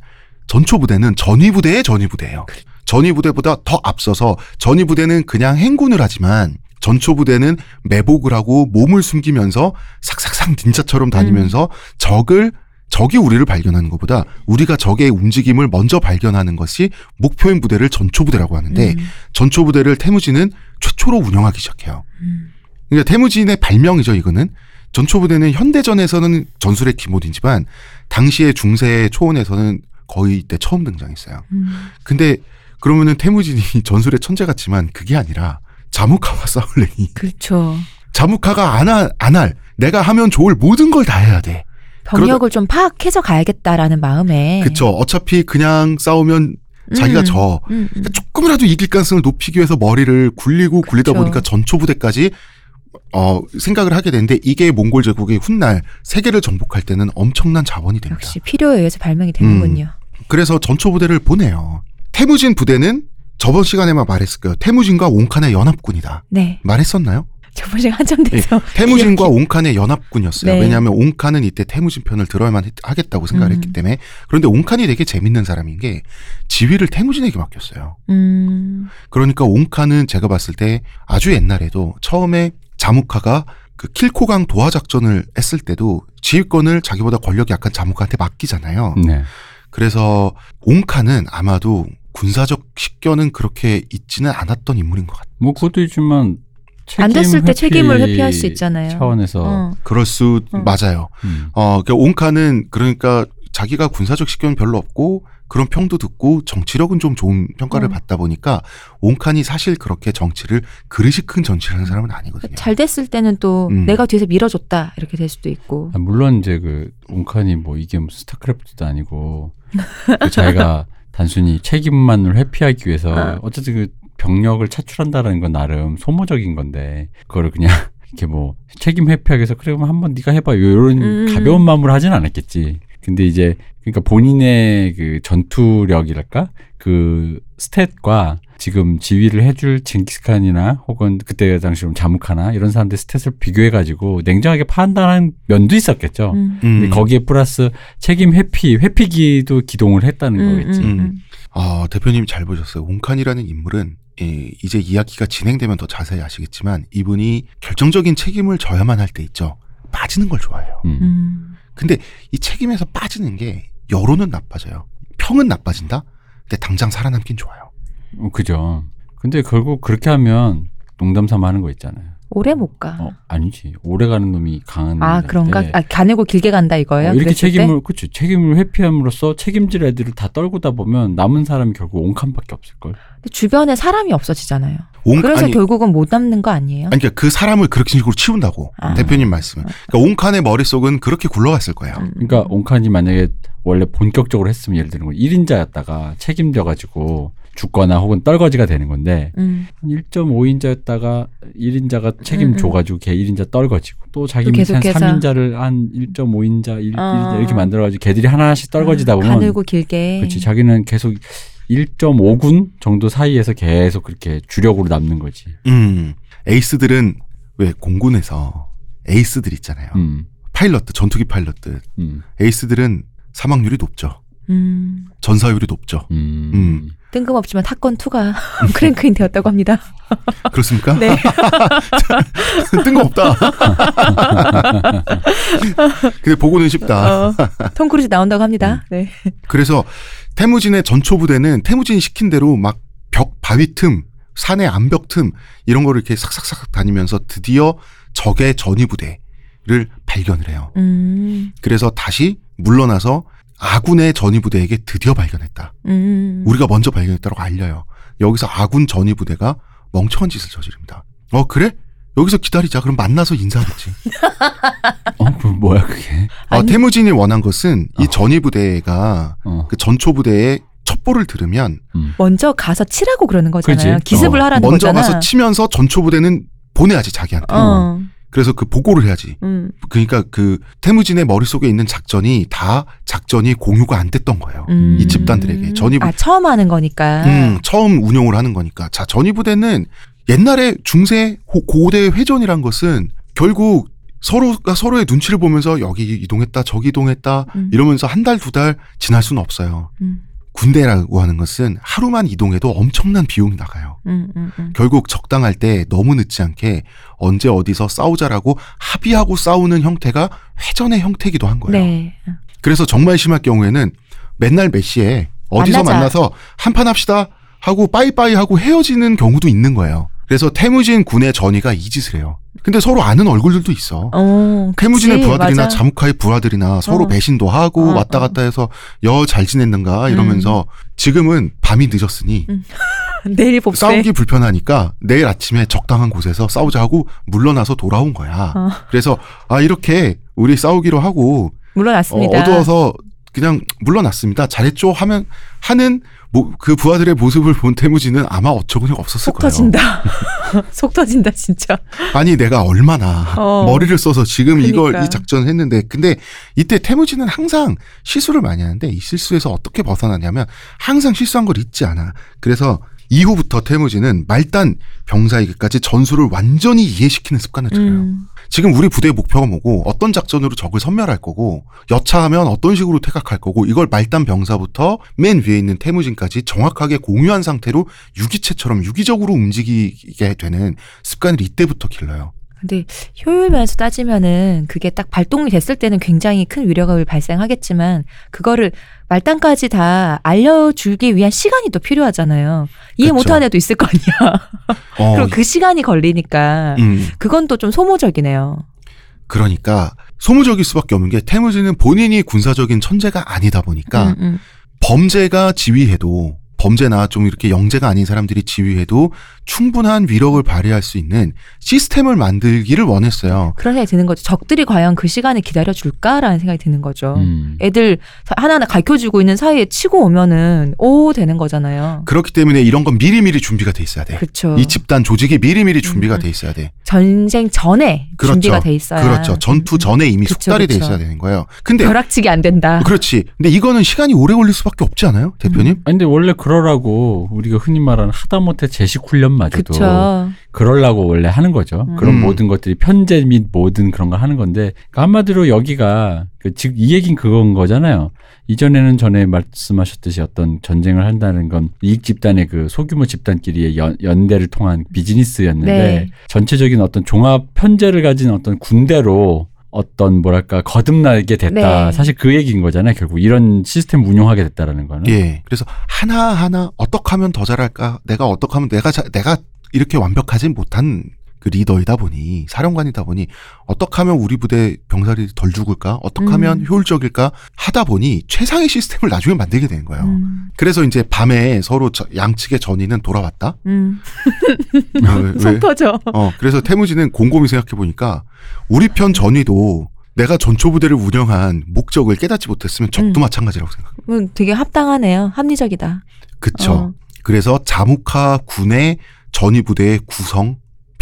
전초 부대는 전위 부대의 전위 부대예요. 전위 부대보다 더 앞서서 전위 부대는 그냥 행군을 하지만 전초 부대는 매복을 하고 몸을 숨기면서 삭삭삭 닌자처럼 다니면서 적을 적이 우리를 발견하는 것보다 우리가 적의 움직임을 먼저 발견하는 것이 목표인 부대를 전초 부대라고 하는데 음. 전초 부대를 태무진은 최초로 운영하기 시작해요. 음. 그러니까 태무진의 발명이죠, 이거는. 전초부대는 현대전에서는 전술의 기본이지만 당시의 중세 초원에서는 거의 이때 처음 등장했어요. 음. 근데 그러면은 태무진이 <laughs> 전술의 천재 같지만 그게 아니라 자무카와 싸울래니 그렇죠. 자무카가 안, 하, 안 할, 내가 하면 좋을 모든 걸 다 해야 돼. 병력을 좀 파악해서 가야겠다라는 마음에. 그쵸. 어차피 그냥 싸우면 자기가 음. 져. 음, 음. 그러니까 조금이라도 이길 가능성을 높이기 위해서 머리를 굴리고 굴리다 그쵸. 보니까 전초부대까지 어, 생각을 하게 되는데 이게 몽골 제국의 훗날 세계를 정복할 때는 엄청난 자원이 됩니다. 역시 필요에 의해서 발명이 되는군요. 그래서 전초부대를 보내요. 태무진 부대는 저번 시간에만 말했을 거예요. 태무진과 옹칸의 연합군이다. 네. 말했었나요? 저번 시간 한참 돼서. 태무진과 옹칸의 연합군이었어요. 네. 왜냐하면 옹칸은 이때 태무진 편을 들어야만 했- 하겠다고 생각을 음. 했기 때문에. 그런데 옹칸이 되게 재밌는 사람인 게 지휘를 태무진에게 맡겼어요. 음. 그러니까 옹칸은 제가 봤을 때 아주 옛날에도 처음에 자무카가 그 킬코강 도하 작전을 했을 때도 지휘권을 자기보다 권력이 약한 자무카한테 맡기잖아요. 네. 그래서 옹칸은 아마도 군사적 식견은 그렇게 있지는 않았던 인물인 것 같아요. 뭐 그것도 있지만 안 됐을 때 책임 책임을 회피 회피할 수 있잖아요. 차원에서 어. 그럴 수 음. 맞아요. 음. 어, 그 옹칸은 그러니까 자기가 군사적 식견 별로 없고 그런 평도 듣고 정치력은 좀 좋은 평가를 음. 받다 보니까 옹칸이 사실 그렇게 정치를 그릇이 큰 정치를 하는 사람은 아니거든요. 잘 됐을 때는 또 음. 내가 뒤에서 밀어줬다 이렇게 될 수도 있고. 아, 물론 이제 그 옹칸이 뭐 이게 무슨 스타크래프트도 아니고 그 자기가 <laughs> 단순히 책임만을 회피하기 위해서 어. 어쨌든 그 병력을 차출한다는 건 나름 소모적인 건데 그거를 그냥 <laughs> 이렇게 뭐 책임 회피하기 위해서 그래 그럼 한번 네가 해봐 이런 음. 가벼운 마음으로 하진 않았겠지. 근데 이제 그러니까 본인의 그 전투력이랄까 그 스탯과 지금 지휘를 해줄 징기스칸이나 혹은 그때 당시로 자무카나 이런 사람들 스탯을 비교해가지고 냉정하게 판단한 면도 있었겠죠. 음. 음. 근데 거기에 플러스 책임 회피, 회피기도 기동을 했다는 음, 거겠지. 음, 음. 아, 대표님 잘 보셨어요. 옹칸이라는 인물은 예, 이제 이야기가 진행되면 더 자세히 아시겠지만 이분이 결정적인 책임을 져야만 할 때 있죠. 빠지는 걸 좋아해요. 음. 음. 근데 이 책임에서 빠지는 게 여론은 나빠져요. 평은 나빠진다? 근데 당장 살아남긴 좋아요. 어, 그죠. 근데 결국 그렇게 하면 농담 삼아 하는 거 있잖아요. 오래 못 가. 어, 아니지. 오래 가는 놈이 강한 아. 그런가? 아 가늘고 길게 간다 이거예요? 어, 이렇게? 책임을 그치 책임을 회피함으로써 책임질 애들을 다 떨구다 보면 남은 사람이 결국 옹칸밖에 없을 걸. 근데 주변에 사람이 없어지잖아요. 옹, 그래서 아니, 결국은 못 남는 거 아니에요? 아니, 그러니까 그 사람을 그렇게 식으로 치운다고 아. 대표님 말씀은. 그러니까 옹칸의 머릿속은 그렇게 굴러갔을 거예요. 음. 그러니까 옹칸이 만약에 원래 본격적으로 했으면 예를 들면 1인자였다가 책임져 가지고 죽거나 혹은 떨거지가 되는 건데 음. 1.5인자였다가 1인자가 책임져 음, 음. 가지고 걔 1인자 떨거지고 또 자기 또 밑에 한 계속해서. 3인자를 한 1.5인자 1, 어. 이렇게 만들어 가지고 걔들이 하나씩 떨거지다 아, 보면 가늘고 길게. 그렇지 자기는 계속 1.5군 정도 사이에서 계속 그렇게 주력으로 남는 거지. 음. 에이스들은 왜 공군에서 에이스들 있잖아요. 음. 파일럿들, 전투기 파일럿들. 음. 에이스들은 사망률이 높죠. 음. 전사율이 높죠. 음. 음. 뜬금없지만 타건 2가 <laughs> 크랭크인 되었다고 합니다. <laughs> 그렇습니까? 네. <laughs> 뜬금없다. 근데 보고는 쉽다. 어, 톰 크루즈 나온다고 합니다. 네. 그래서 태무진의 전초 부대는 태무진이 시킨 대로 막 벽 바위 틈, 산의 암벽 틈 이런 거를 이렇게 삭삭삭 다니면서 드디어 적의 전위 부대를 발견을 해요. 음. 그래서 다시 물러나서 아군의 전위 부대에게 드디어 발견했다. 음. 우리가 먼저 발견했다고 알려요. 여기서 아군 전위 부대가 멍청한 짓을 저지릅니다. 어 그래? 여기서 기다리자. 그럼 만나서 인사하겠지. <laughs> 어, 그 뭐야 그게? 아, 아니- 태무진이 원한 것은 이 어. 전위 부대가 어. 그 전초 부대의 첩보를 들으면 음. 먼저 가서 치라고 그러는 거잖아요. 그치? 기습을 어. 하라는 먼저 거잖아. 가서 치면서 전초 부대는 보내야지 자기한테. 어. 그래서 그 보고를 해야지. 음. 그러니까 그 태무진의 머릿속에 있는 작전이 다 작전이 공유가 안 됐던 거예요. 음. 이 집단들에게 전입- 아 처음 하는 거니까. 음, 처음 운용을 하는 거니까. 자, 전위 부대는 옛날에 중세 호- 고대 회전이란 것은 결국 서로가 서로의 눈치를 보면서 여기 이동했다, 저기 이동했다 음. 이러면서 한 달, 두달 지날 수는 없어요. 음. 군대라고 하는 것은 하루만 이동해도 엄청난 비용이 나가요. 음, 음, 음. 결국 적당할 때 너무 늦지 않게 언제 어디서 싸우자라고 합의하고 싸우는 형태가 회전의 형태이기도 한 거예요. 네. 그래서 정말 심할 경우에는 맨날 몇 시에 어디서 만나자. 만나서 한판 합시다 하고 빠이빠이 하고 헤어지는 경우도 있는 거예요. 그래서 태무진 군의 전의가 이 짓을 해요. 근데 서로 아는 얼굴들도 있어. 어, 태무진의 그치, 부하들이나 맞아. 자무카의 부하들이나 서로 어. 배신도 하고 어, 왔다 어. 갔다 해서 여 잘 지냈는가 이러면서 지금은 밤이 늦었으니 <laughs> 내일 봅세. 싸우기 불편하니까 내일 아침에 적당한 곳에서 싸우자 하고 물러나서 돌아온 거야. 어. 그래서 아 이렇게 우리 싸우기로 하고 물러났습니다. 어, 어두워서 그냥 물러났습니다. 잘했죠 하면 하는 뭐, 그 부하들의 모습을 본 태무진은 아마 어처구니가 없었을 속 거예요. 터진다. <laughs> 속 터진다 진짜. 아니 내가 얼마나 어. 머리를 써서 지금 이걸 그러니까. 이 작전을 했는데 근데 이때 태무진은 항상 실수를 많이 하는데 이 실수에서 어떻게 벗어나냐면 항상 실수한 걸 잊지 않아. 그래서 이후부터 태무진은 말단 병사에게까지 전술을 완전히 이해시키는 습관을 들여요. 음. 지금 우리 부대의 목표가 뭐고 어떤 작전으로 적을 섬멸할 거고 여차하면 어떤 식으로 퇴각할 거고 이걸 말단 병사부터 맨 위에 있는 태무진까지 정확하게 공유한 상태로 유기체처럼 유기적으로 움직이게 되는 습관을 이때부터 길러요. 근데 효율 면에서 따지면은 그게 딱 발동이 됐을 때는 굉장히 큰 위력을 발생하겠지만 그거를 말단까지 다 알려주기 위한 시간이 또 필요하잖아요. 이해. 못하는 애도 있을 거 아니야. 어, <laughs> 그리고 그 시간이 걸리니까 음, 그건 또 좀 소모적이네요. 그러니까 소모적일 수밖에 없는 게 태무진은 본인이 군사적인 천재가 아니다 보니까 음, 음. 범죄가 지휘해도 범죄나 좀 이렇게 영재가 아닌 사람들이 지휘해도 충분한 위력을 발휘할 수 있는 시스템을 만들기를 원했어요. 그런 생각이 드는 거죠. 적들이 과연 그 시간을 기다려줄까라는 생각이 드는 거죠. 음. 애들 하나하나 가르쳐주고 있는 사이에 치고 오면은 오 되는 거잖아요. 그렇기 때문에 이런 건 미리미리 준비가 돼 있어야 돼. 그렇죠. 이 집단 조직이 미리미리 준비가 음. 돼 있어야 돼. 전쟁 전에 그렇죠. 준비가 돼 있어야. 그렇죠. 전투 음. 전에 이미 그쵸, 숙달이 돼 그쵸. 있어야 되는 거예요. 근데 벼락치기 안 된다. 그렇지. 근데 이거는 시간이 오래 걸릴 수밖에 없지 않아요, 대표님? 아니 근데 원래 그러라고 우리가 흔히 말하는 하다못해 제식 훈련 마저도 그쵸. 그러려고 원래 하는 거죠. 음. 그런 음. 모든 것들이 편제 및 모든 그런 걸 하는 건데 그러니까 한마디로 여기가 그 즉 이 얘긴 그건 거잖아요. 이전에는 전에 말씀하셨듯이 어떤 전쟁을 한다는 건 이익 집단의 그 소규모 집단끼리의 연, 연대를 통한 비즈니스였는데 네. 전체적인 어떤 종합 편제를 가진 어떤 군대로 어떤 뭐랄까 거듭나게 됐다. 네. 사실 그 얘기인 거잖아요. 결국 이런 시스템 운용하게 됐다라는 거는. 예. 그래서 하나 하나 어떻게 하면 더 잘할까? 내가 어떻게 하면 내가 자, 내가 이렇게 완벽하지 못한 그 리더이다 보니 사령관이다 보니 어떻게 하면 우리 부대 병사들이 덜 죽을까? 어떻게 음. 하면 효율적일까? 하다 보니 최상의 시스템을 나중에 만들게 되는 거예요. 음. 그래서 이제 밤에 서로 저- 양측의 전의는 돌아왔다. 음. 왜, 터져. <laughs> 어, 그래서 태무지는 곰곰이 생각해 보니까 우리 편 전의도 내가 전초부대를 운영한 목적을 깨닫지 못했으면 적도 음. 마찬가지라고 생각. 음, 되게 합당하네요. 합리적이다. 그쵸. 어. 그래서 자무카 군의 전위 부대의 구성,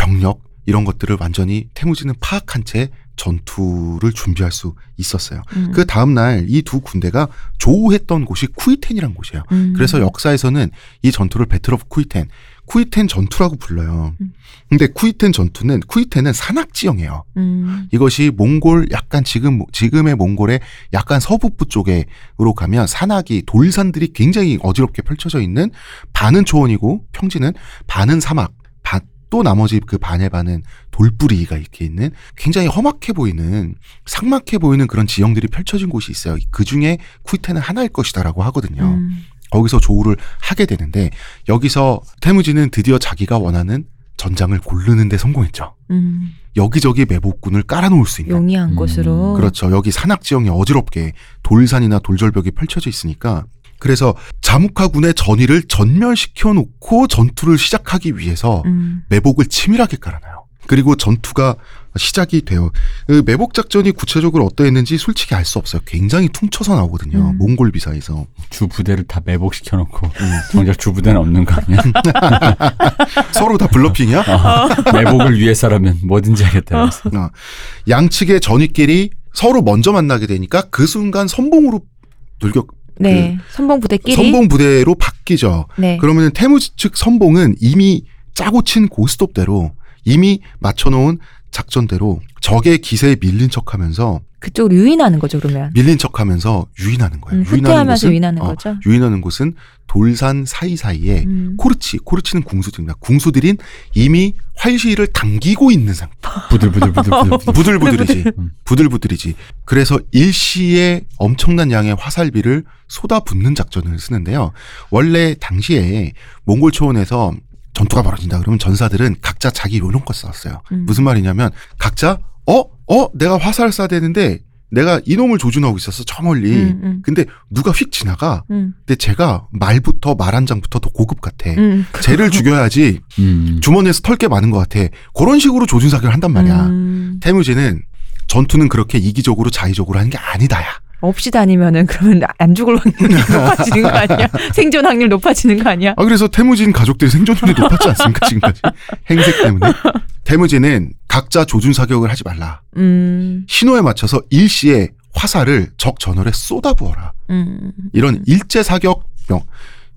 병력 이런 것들을 완전히 태무진은 파악한 채 전투를 준비할 수 있었어요. 음. 그 다음 날 이 두 군대가 조우했던 곳이 쿠이텐이란 곳이에요. 음. 그래서 역사에서는 이 전투를 Battle of 쿠이텐, 쿠이텐 전투라고 불러요. 음. 근데 쿠이텐 전투는 쿠이텐은 산악 지형이에요. 음. 이것이 몽골 약간 지금 지금의 몽골의 약간 서북부 쪽에로 가면 산악이 돌산들이 굉장히 어지럽게 펼쳐져 있는 반은 초원이고 평지는 반은 사막, 반, 또 나머지 그 반의 반은 돌뿌리가 이렇게 있는 굉장히 험악해 보이는 삭막해 보이는 그런 지형들이 펼쳐진 곳이 있어요. 그 중에 쿠이테는 하나일 것이다라고 하거든요. 음. 거기서 조우를 하게 되는데 여기서 태무지는 드디어 자기가 원하는 전장을 고르는데 성공했죠. 음. 여기저기 매복군을 깔아놓을 수 있는. 용이한 음. 곳으로. 그렇죠. 여기 산악 지형이 어지럽게 돌산이나 돌절벽이 펼쳐져 있으니까 그래서 자무카군의 전위를 전멸시켜 놓고 전투를 시작하기 위해서 음. 매복을 치밀하게 깔아놔요. 그리고 전투가 시작이 돼요. 그 매복 작전이 구체적으로 어떠했는지 솔직히 알 수 없어요. 굉장히 퉁쳐서 나오거든요. 음. 몽골 비사에서. 주 부대를 다 매복시켜 놓고 정작 주 부대는 없는 거 아니야? <laughs> 서로 다 블러핑이야? 어, 매복을 위해서라면 뭐든지 하겠다. 그래서. 어. 양측의 전위끼리 서로 먼저 만나게 되니까 그 순간 선봉으로 돌격 네. 선봉 부대끼리. 선봉 부대로 바뀌죠. 네. 그러면 태무지 측 선봉은 이미 짜고 친 고스톱대로 이미 맞춰놓은 작전대로 적의 기세에 밀린 척하면서 그쪽으로 유인하는 거죠, 그러면. 밀린 척 하면서 유인하는 거예요. 음, 후퇴하면서 유인하는 어, 거죠. 유인하는 곳은 돌산 사이사이에 음. 코르치, 코르치는 궁수들입니다. 궁수들인 이미 활시위를 당기고 있는 상태. 부들부들부들부들. 부들부들이지. 음. 부들부들이지. 그래서 일시에 엄청난 양의 화살비를 쏟아붓는 작전을 쓰는데요. 원래 당시에 몽골 초원에서 전투가 벌어진다 그러면 전사들은 각자 자기 요령껏 싸웠어요. 음. 무슨 말이냐면 각자 어? 어? 내가 화살 쏴야 되는데 내가 이놈을 조준하고 있었어. 저 멀리. 음, 음. 근데 누가 휙 지나가. 음. 근데 제가 말부터 말 한 장부터 더 고급 같아. 음. 쟤를 죽여야지 <laughs> 음. 주머니에서 털 게 많은 것 같아. 그런 식으로 조준 사격을 한단 말이야. 음. 태무지는 전투는 그렇게 이기적으로 자의적으로 하는 게 아니다야. 없이 다니면은 그러면 안 죽을 확률이 <laughs> 높아지는 거 아니야? 생존 확률 높아지는 거 아니야? 아 그래서 태무진 가족들이 생존율이 높았지 않습니까 지금까지 행색 때문에 태무진은 각자 조준 사격을 하지 말라. 음. 신호에 맞춰서 일시에 화살을 적 전열에 쏟아부어라. 음. 이런 일제 사격 명,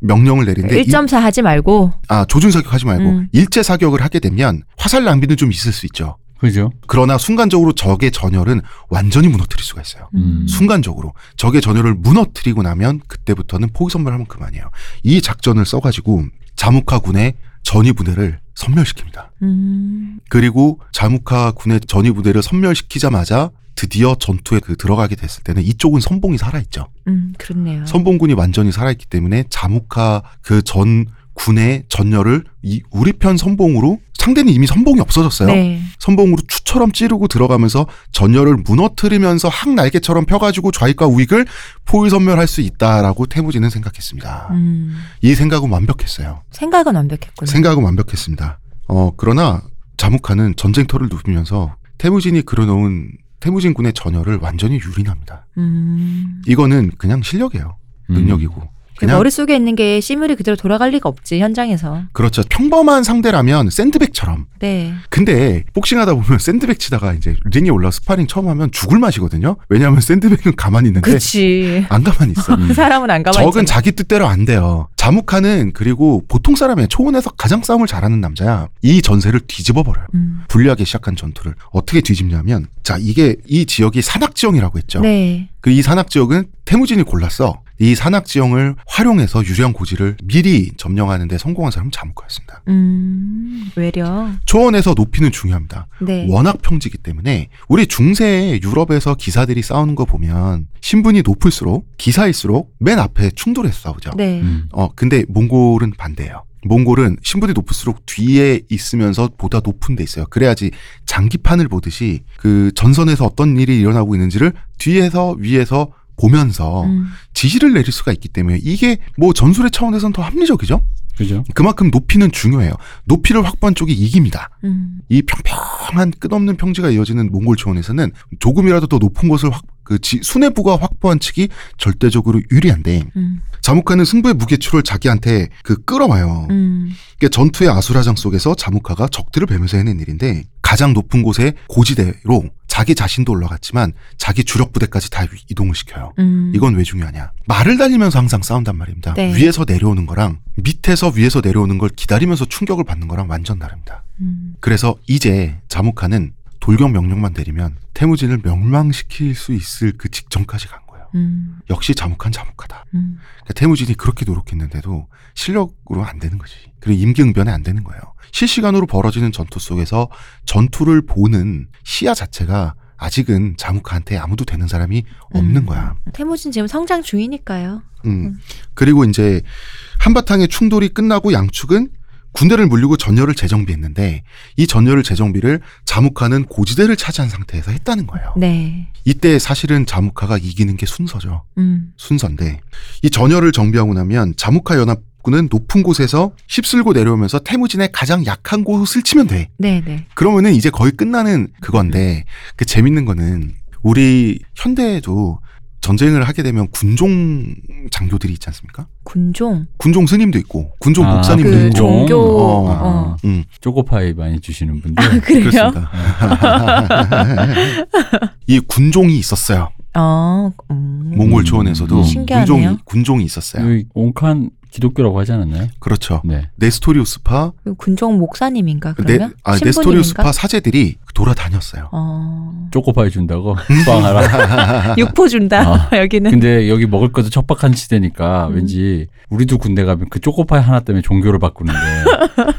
명령을 내린데 이- 1.4 하지 말고 아 조준 사격하지 말고 음. 일제 사격을 하게 되면 화살 낭비는 좀 있을 수 있죠. 그죠? 그러나 순간적으로 적의 전열은 완전히 무너뜨릴 수가 있어요. 음. 순간적으로 적의 전열을 무너뜨리고 나면 그때부터는 포기 선멸하면 그만이에요. 이 작전을 써가지고 자무카 군의 전위 부대를 선멸시킵니다. 음. 그리고 자무카 군의 전위 부대를 선멸시키자마자 드디어 전투에 그 들어가게 됐을 때는 이쪽은 선봉이 살아있죠. 음, 그렇네요. 선봉군이 완전히 살아있기 때문에 자무카 그 전 군의 전열을 이 우리 편 선봉으로 상대는 이미 선봉이 없어졌어요. 네. 선봉으로 추처럼 찌르고 들어가면서 전열을 무너뜨리면서 항 날개처럼 펴가지고 좌익과 우익을 포위선멸할 수 있다라고 태무지는 생각했습니다. 음. 이 생각은 완벽했어요. 생각은 완벽했군요. 생각은 완벽했습니다. 어 그러나 자무카는 전쟁터를 누비면서 태무진이 그려놓은 태무진 군의 전열을 완전히 유린합니다. 음. 이거는 그냥 실력이에요. 능력이고. 그 그냥 머릿속에 있는 게 시뮬이 그대로 돌아갈 리가 없지 현장에서. 그렇죠. 평범한 상대라면 샌드백처럼. 네. 근데 복싱하다 보면 샌드백 치다가 이제 링에 올라 스파링 처음 하면 죽을 맛이거든요. 왜냐하면 샌드백은 가만히 있는데 그렇지. 안 가만히 있어. 음. <laughs> 그 사람은 안 가만히 적은 있잖아. 자기 뜻대로 안 돼요. 자무카는 그리고 보통 사람의 초원에서 가장 싸움을 잘하는 남자야. 이 전세를 뒤집어 버려요. 음. 불리하게 시작한 전투를 어떻게 뒤집냐면 자 이게 이 지역이 산악 지형이라고 했죠. 네. 그 이 산악 지역은 태무진이 골랐어. 이 산악 지형을 활용해서 유리한 고지를 미리 점령하는 데 성공한 사람은 자무카였습니다. 음. 외려. 초원에서 높이는 중요합니다. 네. 워낙 평지기 때문에 우리 중세 유럽에서 기사들이 싸우는 거 보면 신분이 높을수록 기사일수록 맨 앞에 충돌해서 싸우죠. 네. 음. 어 근데 몽골은 반대예요. 몽골은 신분이 높을수록 뒤에 있으면서 보다 높은 데 있어요. 그래야지 장기판을 보듯이 그 전선에서 어떤 일이 일어나고 있는지를 뒤에서 위에서 보면서 음. 지시를 내릴 수가 있기 때문에 이게 뭐 전술의 차원에서는 더 합리적이죠. 그죠? 그만큼 높이는 중요해요. 높이를 확보한 쪽이 이깁니다. 음. 이 평평한 끝없는 평지가 이어지는 몽골 초원에서는 조금이라도 더 높은 곳을 확, 그 지- 수뇌부가 확보한 측이 절대적으로 유리한데 음. 자무카는 승부의 무게추를 자기한테 그 끌어와요. 음. 이게 전투의 아수라장 속에서 자무카가 적들을 뵈면서 해낸 일인데 가장 높은 곳에 고지대로 자기 자신도 올라갔지만 자기 주력 부대까지 다 이동을 시켜요. 음. 이건 왜 중요하냐? 말을 달리면서 항상 싸운단 말입니다. 네. 위에서 내려오는 거랑 밑에서 위에서 내려오는 걸 기다리면서 충격을 받는 거랑 완전 다릅니다. 음. 그래서 이제 자무카는 돌격 명령만 내리면 태무진을 멸망시킬 수 있을 그 직전까지 간 거예요. 음. 역시 자묵한 자묵하다. 음. 그러니까 태무진이 그렇게 노력했는데도 실력으로 안 되는 거지. 그리고 임기응변에 안 되는 거예요. 실시간으로 벌어지는 전투 속에서 전투를 보는 시야 자체가 아직은 자무카한테 아무도 되는 사람이 없는 음. 거야. 태무진 지금 성장 중이니까요. 음. 그리고 이제 한바탕의 충돌이 끝나고 양축은 군대를 물리고 전열을 재정비했는데 이 전열을 재정비를 자무카는 고지대를 차지한 상태에서 했다는 거예요. 네. 이때 사실은 자무카가 이기는 게 순서죠. 음. 순서인데 이 전열을 정비하고 나면 자무카 연합군은 높은 곳에서 휩쓸고 내려오면서 태무진의 가장 약한 곳을 치면 돼. 네, 네. 그러면은 이제 거의 끝나는 그건데 그 재밌는 거는 우리 현대에도 전쟁을 하게 되면 군종 장교들이 있지 않습니까? 군종. 군종 스님도 있고 군종 아, 목사님도 그 있고. 종교. 어. 어. 음, 초코파이 많이 주시는 분들. 아, 그래요? 그렇습니다. <laughs> <laughs> 이 군종이 있었어요. 어. 음. 몽골 초원에서도 음. 신기하네요. 군종이 군종이 있었어요. 여기 온칸 기독교라고 하지 않았나요? 그렇죠. 네. 네스토리우스파 그 군종 목사님인가 네, 그러면? 아, 신부님인가? 네스토리우스파 사제들이 돌아다녔어요. 어. 초코파이 준다고 <laughs> 수방하라. <laughs> 육포 준다. <laughs> 여기는. 근데 여기 먹을 것도 척박한 시대니까 음. 왠지 우리도 군대 가면 그 초코파이 하나 때문에 종교를 바꾸는데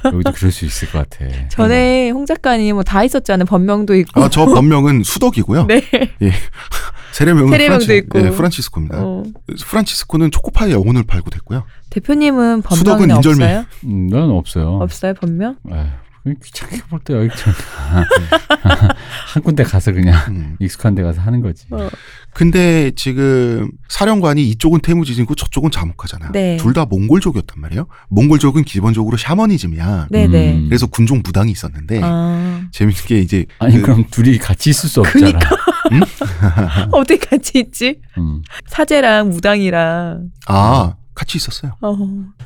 여기도 그럴 수 있을 것 같아. 전에 홍 작가님 뭐 다 있었잖아요. 번명도 있고. 아, 저 본명은 수덕이고요. 네. 세례명은 세례명도 프란치, 있고. 예, 프란치스코입니다. 어. 프란치스코는 초코파이 영혼을 팔고 됐고요. 대표님은 수덕은 번명이 인절미. 없어요? 음, 난 없어요. 없어요, 번명? 에휴, 그냥 귀찮게 볼때 여기 좀한 군데 가서 그냥 음. 익숙한 데 가서 하는 거지. 어. 근데 지금 사령관이 이쪽은 태무지진이고 저쪽은 자묵하잖아요. 네. 둘다 몽골족이었단 말이에요. 몽골족은 기본적으로 샤머니즘이야. 네네. 음. 그래서 군종 무당이 있었는데 아. 재밌는 게 이제 아니 그- 그럼 둘이 같이 있을 수 없잖아. <laughs> 어떻게 같이 있지? 음. 사제랑 무당이랑. 아 같이 있었어요. 어.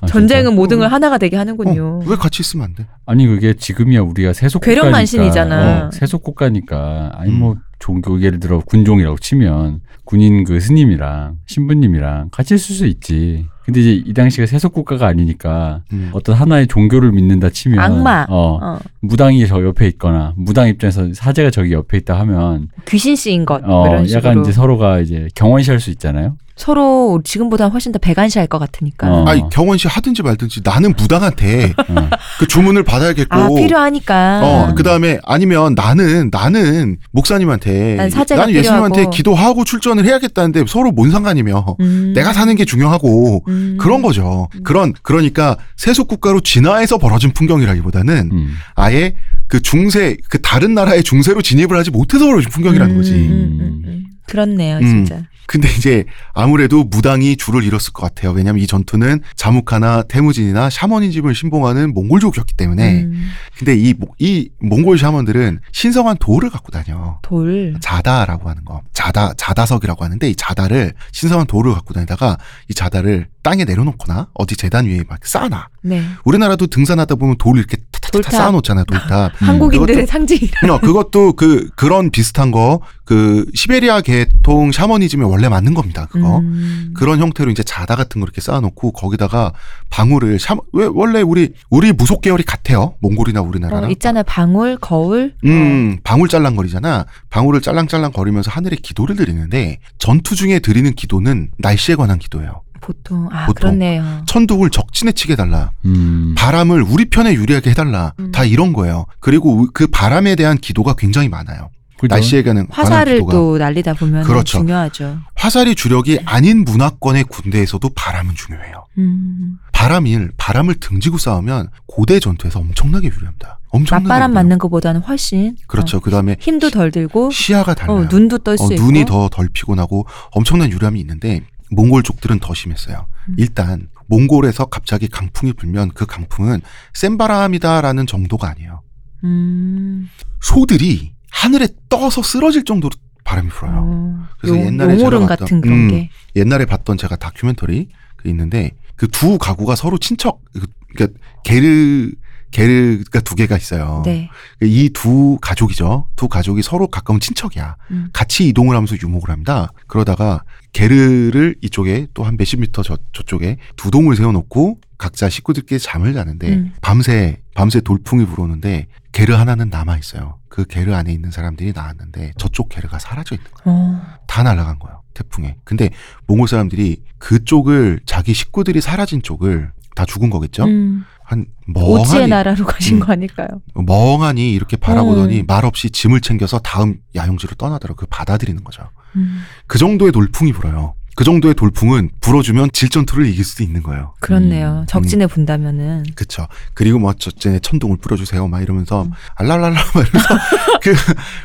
아, 전쟁은 진짜? 모든 걸 하나가 되게 하는군요. 어, 왜 같이 있으면 안 돼? 아니 그게 지금이야 우리가 세속 괴력만신이잖아. 어, 세속 국가니까 아니 뭐 종교 예를 들어 군종이라고 치면 군인 그 스님이랑 신부님이랑 같이 있을 수 있지. 근데 이제 이 당시가 세속 국가가 아니니까 음. 어떤 하나의 종교를 믿는다 치면 악마. 어, 어. 무당이 저 옆에 있거나 무당 입장에서 사제가 저기 옆에 있다 하면 귀신 씨인 것. 뭐어 이런 식으로. 약간 이제 서로가 이제 경원시할 수 있잖아요. 서로 지금보다 훨씬 더 배관시할 것 같으니까. 어. 아니 경원 씨 하든지 말든지 나는 무당한테 어. 그 주문을 받아야겠고. 아, 필요하니까. 어, 그 다음에 아니면 나는, 나는 목사님한테, 난 사제가 나는 예수님한테 필요하고. 기도하고 출전을 해야겠다는데 서로 뭔 상관이며, 음. 내가 사는 게 중요하고, 음. 그런 거죠. 그런, 그러니까 세속 국가로 진화해서 벌어진 풍경이라기보다는 음. 아예 그 중세, 그 다른 나라의 중세로 진입을 하지 못해서 벌어진 풍경이라는 음, 거지. 음, 음, 음. 그렇네요, 음. 진짜. 근데 이제 아무래도 무당이 줄을 잃었을 것 같아요. 왜냐하면 이 전투는 자무카나 태무진이나 샤머니즘을 신봉하는 몽골족이었기 때문에. 음. 근데 이, 모- 이 몽골 샤먼들은 신성한 돌을 갖고 다녀. 돌. 자다라고 하는 거. 자다, 자다석이라고 하는데 이 자다를 신성한 돌을 갖고 다니다가 이 자다를 땅에 내려놓거나 어디 재단 위에 막 쌓아놔. 네. 우리나라도 등산하다 보면 돌을 이렇게 타타타 돌탑. 쌓아놓잖아요. 돌탑. <laughs> 한국인들의 그것도- 상징이라. 어, 그것도 그 그런 비슷한 거그 시베리아 계통 샤머니즘에 원래 맞는 겁니다. 그거. 음. 그런 형태로 이제 자다 같은 거 이렇게 쌓아놓고 거기다가 방울을 샤, 왜 원래 우리 우리 무속 계열이 같아요. 몽골이나 우리나라랑. 어, 있잖아요. 방울, 거울. 음, 방울 짤랑거리잖아. 방울을 짤랑짤랑 거리면서 하늘에 기도를 드리는데 전투 중에 드리는 기도는 날씨에 관한 기도예요. 어, 보통 아 보통. 그렇네요. 천둥을 적진에 치게 해달라. 음. 바람을 우리 편에 유리하게 해달라. 음. 다 이런 거예요. 그리고 그 바람에 대한 기도가 굉장히 많아요. 그죠? 날씨에 관한 화살을 기도가. 또 날리다 보면 그렇죠. 중요하죠. 화살이 주력이 아닌 문화권의 군대에서도 바람은 중요해요. 음. 바람을 바람을 등지고 싸우면 고대 전투에서 엄청나게 유리합니다. 엄청나게 맞바람 유리해요. 맞는 것보다는 훨씬 그렇죠. 어, 그다음에 힘도 덜 들고 시야가 달라요. 어, 눈도 뜰수 어, 눈이 더 덜 피곤하고 엄청난 유람이 있는데 몽골족들은 더 심했어요. 음. 일단 몽골에서 갑자기 강풍이 불면 그 강풍은 센 바람이다라는 정도가 아니에요. 음. 소들이 하늘에 떠서 쓰러질 정도로 바람이 불어요. 어, 그래서 용- 옛날에 제가 같은 봤던- 그런 음, 게 옛날에 봤던 제가 다큐멘터리 그 있는데 그 두 가구가 서로 친척 그- 그러니까 게르 게르가 두 개가 있어요. 네. 이두 가족이죠. 두 가족이 서로 가까운 친척이야. 음. 같이 이동을 하면서 유목을 합니다. 그러다가 게르를 이쪽에 또 한 몇십 미터 저, 저쪽에 두 동을 세워놓고 각자 식구들끼리 잠을 자는데 음. 밤새 밤새 돌풍이 불어오는데 게르 하나는 남아 있어요. 그 게르 안에 있는 사람들이 나왔는데 저쪽 게르가 사라져 있는 거예요. 어. 다 날아간 거예요. 태풍에. 근데 몽골 사람들이 그쪽을 자기 식구들이 사라진 쪽을 다 죽은 거겠죠. 음. 한 오지의 멍하니 나라로 <laughs> 가신 음. 거 아닐까요? 멍하니 이렇게 바라보더니 음. 말 없이 짐을 챙겨서 다음 야영지로 떠나더라고. 그 받아들이는 거죠. 음. 그 정도의 돌풍이 불어요. 그 정도의 돌풍은 불어주면 질전투를 이길 수도 있는 거예요. 그렇네요. 음. 적진에 본다면은 그쵸. 그리고 뭐, 저쟤 천둥을 뿌려주세요. 막 이러면서, 음. 알랄랄라, 막 이러면서, <laughs> 그,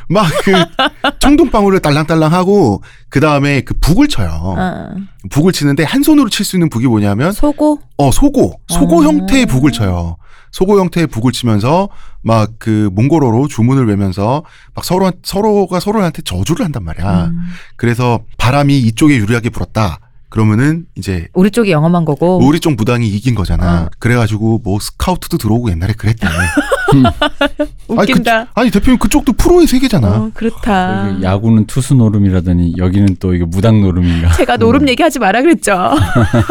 막 그, 천둥방울을 딸랑딸랑 하고, 그 다음에 그 북을 쳐요. 아, 북을 치는데 한 손으로 칠 수 있는 북이 뭐냐면, 소고 어, 소고. 소고 어. 형태의 북을 쳐요. 소고 형태의 북을 치면서, 막 그 몽골어로 주문을 외면서, 막 서로, 서로가 서로한테 저주를 한단 말이야. 음. 그래서 바람이 이쪽에 유리하게 불었다. 그러면은 이제 우리 쪽이 영험한 거고 우리 쪽 무당이 이긴 거잖아. 어. 그래가지고 뭐 스카우트도 들어오고 옛날에 그랬대. 웃긴다. <laughs> 아니, 그, 아니 대표님 그쪽도 프로의 세계잖아. 어, 그렇다. 여기 야구는 투수 노름이라더니 여기는 또 이게 무당 노름인가. <laughs> 제가 노름 얘기하지 마라 그랬죠.